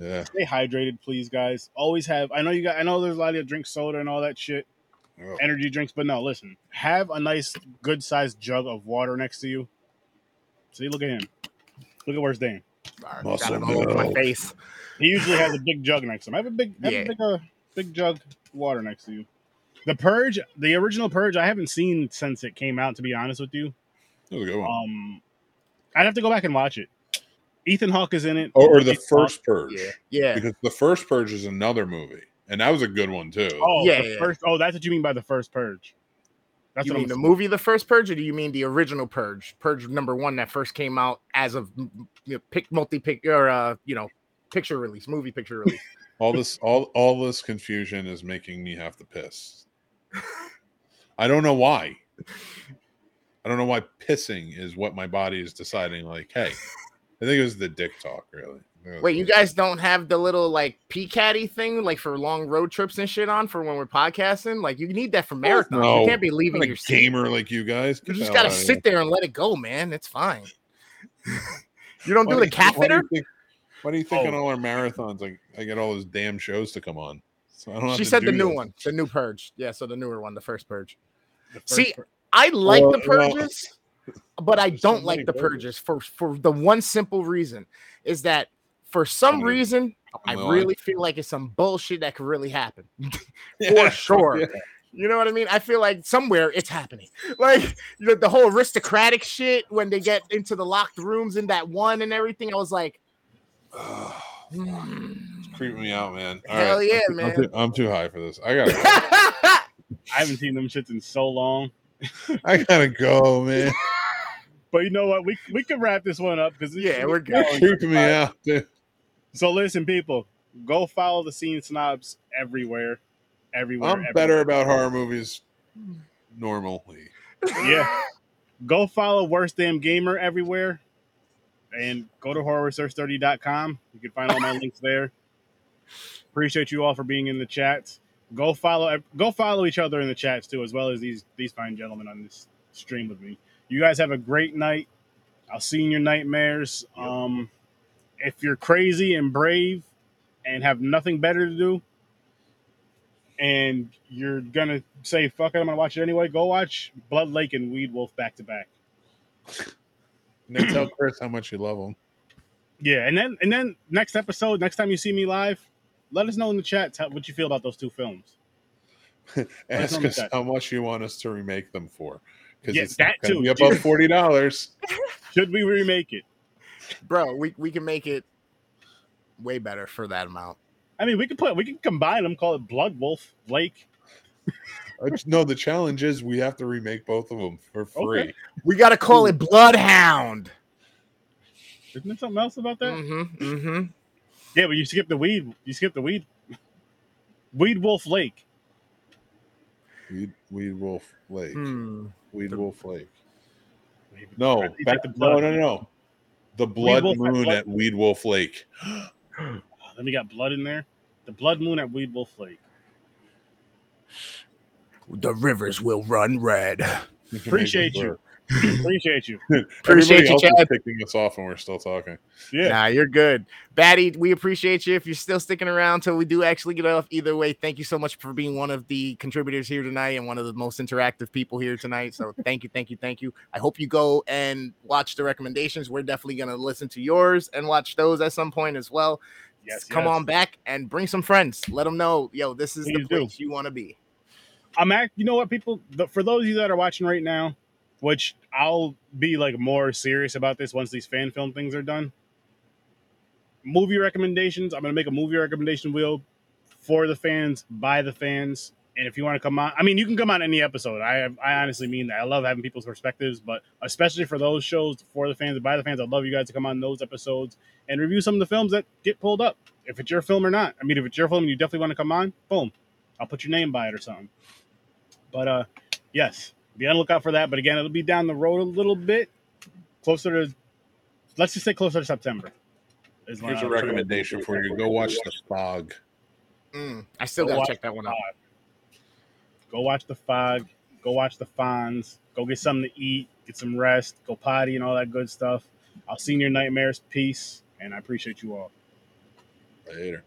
yeah. Stay hydrated, please, guys. Always have. I know you got. I know there's a lot of you that drink soda and all that shit, Oh. energy drinks, but no. Listen, have a nice, good sized jug of water next to you. See, look at him. Look at where's Dan. Got Muscle it all over my face. He usually has a big jug next to him. I have a big, I have Yeah. a big, uh, big jug of water next to you. The Purge, the original Purge, I haven't seen since it came out. To be honest with you, That was a good one. um, I'd have to go back and watch it. Ethan Hawke is in it. or, or the Ethan Hawke- first Purge, Yeah, yeah. because the first Purge is another movie, and that was a good one too. Oh, Yeah, the yeah. first. Oh, that's what you mean by the first Purge. That's you what mean I'm the movie, the first Purge, or do you mean the original Purge, Purge number one that first came out as of you know, pick multi pick or uh, you know, picture release, movie picture release? all this, all all this confusion is making me have to piss. I don't know why. I don't know why pissing is what my body is deciding. Like, hey, I think it was the dick talk, really. Yeah, Wait, you guys don't have the little like P caddy thing like for long road trips and shit on for when we're podcasting? Like you need that for marathons. no. You can't be I'm leaving not a your seat. gamer like you guys. You just gotta sit there and let it go, man. It's fine. you don't here. do the do you why do you catheter? think- Why do you think Oh. on all our marathons, like I get all those damn shows to come on? So I don't have She to said the new this. one, the new purge. Yeah, so the newer one, the first purge. The See, first I like Well, the oh, well, purges, but I don't like the purges. purges for for the one simple reason is that for some Somebody- reason I Well, really feel like it's some bullshit that could really happen. for sure. yeah. You know what I mean? I feel like somewhere it's happening. Like you know, the whole aristocratic shit when they get into the locked rooms in that one and everything. I was like, Ugh, it's creeping me out, man. All Hell right. yeah, I'm man. too, I'm too high for this. I gotta, I haven't seen them shits in so long. I gotta go, man. But you know what? We we can wrap this one up because Yeah, we're You're good. creeping me out, dude. So listen, people, go follow the scene snobs everywhere, everywhere. I'm everywhere. better about horror movies normally. Yeah. Go follow Worst Damn Gamer everywhere, and go to horrorwithsirsturdy.com. You can find all my links there. Appreciate you all for being in the chats. Go follow go follow each other in the chats too, as well as these these fine gentlemen on this stream with me. You guys have a great night. I'll see you in your nightmares. Um, if you're crazy and brave and have nothing better to do, and you're gonna say fuck it, I'm gonna watch it anyway. Go watch Blood Lake and Weed Wolf back to back. And then tell Chris how much you love him. Yeah, and then and then next episode, next time you see me live, let us know in the chat what you feel about those two films. Ask us how much you want us to remake them for. Because Yeah, it's that too. be above forty dollars. Should we remake it? Bro, we, we can make it way better for that amount. I mean, we could put we can combine them, call it Blood Wolf Lake. no, the challenge is we have to remake both of them for free. Okay. We gotta call it Bloodhound. Isn't there something else about that? Mm-hmm. Mm-hmm. Yeah, but you skip the weed. You skip the weed. Weed Wolf Lake. Weed, Weed Wolf Lake. Hmm. Weed The- Wolf Lake. No, back, the no, blood. no, no. The Blood Wolf at Moon Blood- at Weed Wolf Lake. Then we got blood in there. The Blood Moon at Weed Wolf Lake. The rivers will run red. Appreciate you. Appreciate you. Appreciate Everybody you, else Chad. picking us off and we're still talking. Yeah. Nah, you're good. Batty, we appreciate you if you're still sticking around till we do actually get off. Either way, thank you so much for being one of the contributors here tonight and one of the most interactive people here tonight. So thank you, thank you, thank you. I hope you go and watch the recommendations. We're definitely gonna listen to yours and watch those at some point as well. Yes, Come yes. on back and bring some friends. Let them know, yo, this is the Please do. place you want to be. I'm act. You know what, people? The, for those of you that are watching right now, which I'll be like more serious about this once these fan film things are done. Movie recommendations. I'm gonna make a movie recommendation wheel for the fans, by the fans. And if you want to come on, I mean, you can come on any episode. I I honestly mean that. I love having people's perspectives, but especially for those shows for the fans and by the fans, I'd love you guys to come on those episodes and review some of the films that get pulled up. If it's your film or not. I mean, if it's your film and you definitely want to come on, boom, I'll put your name by it or something. But uh, yes, be on the lookout for that. But again, it'll be down the road a little bit, closer to, let's just say closer to September. is when Here's a I'll- recommendation for you. Go watch The Fog. Mm, I still Go gotta check that one out. Go watch the fog. Go watch the Fonz. Go get something to eat. Get some rest. Go potty and all that good stuff. I'll see you in your nightmares. Peace, and I appreciate you all. Later.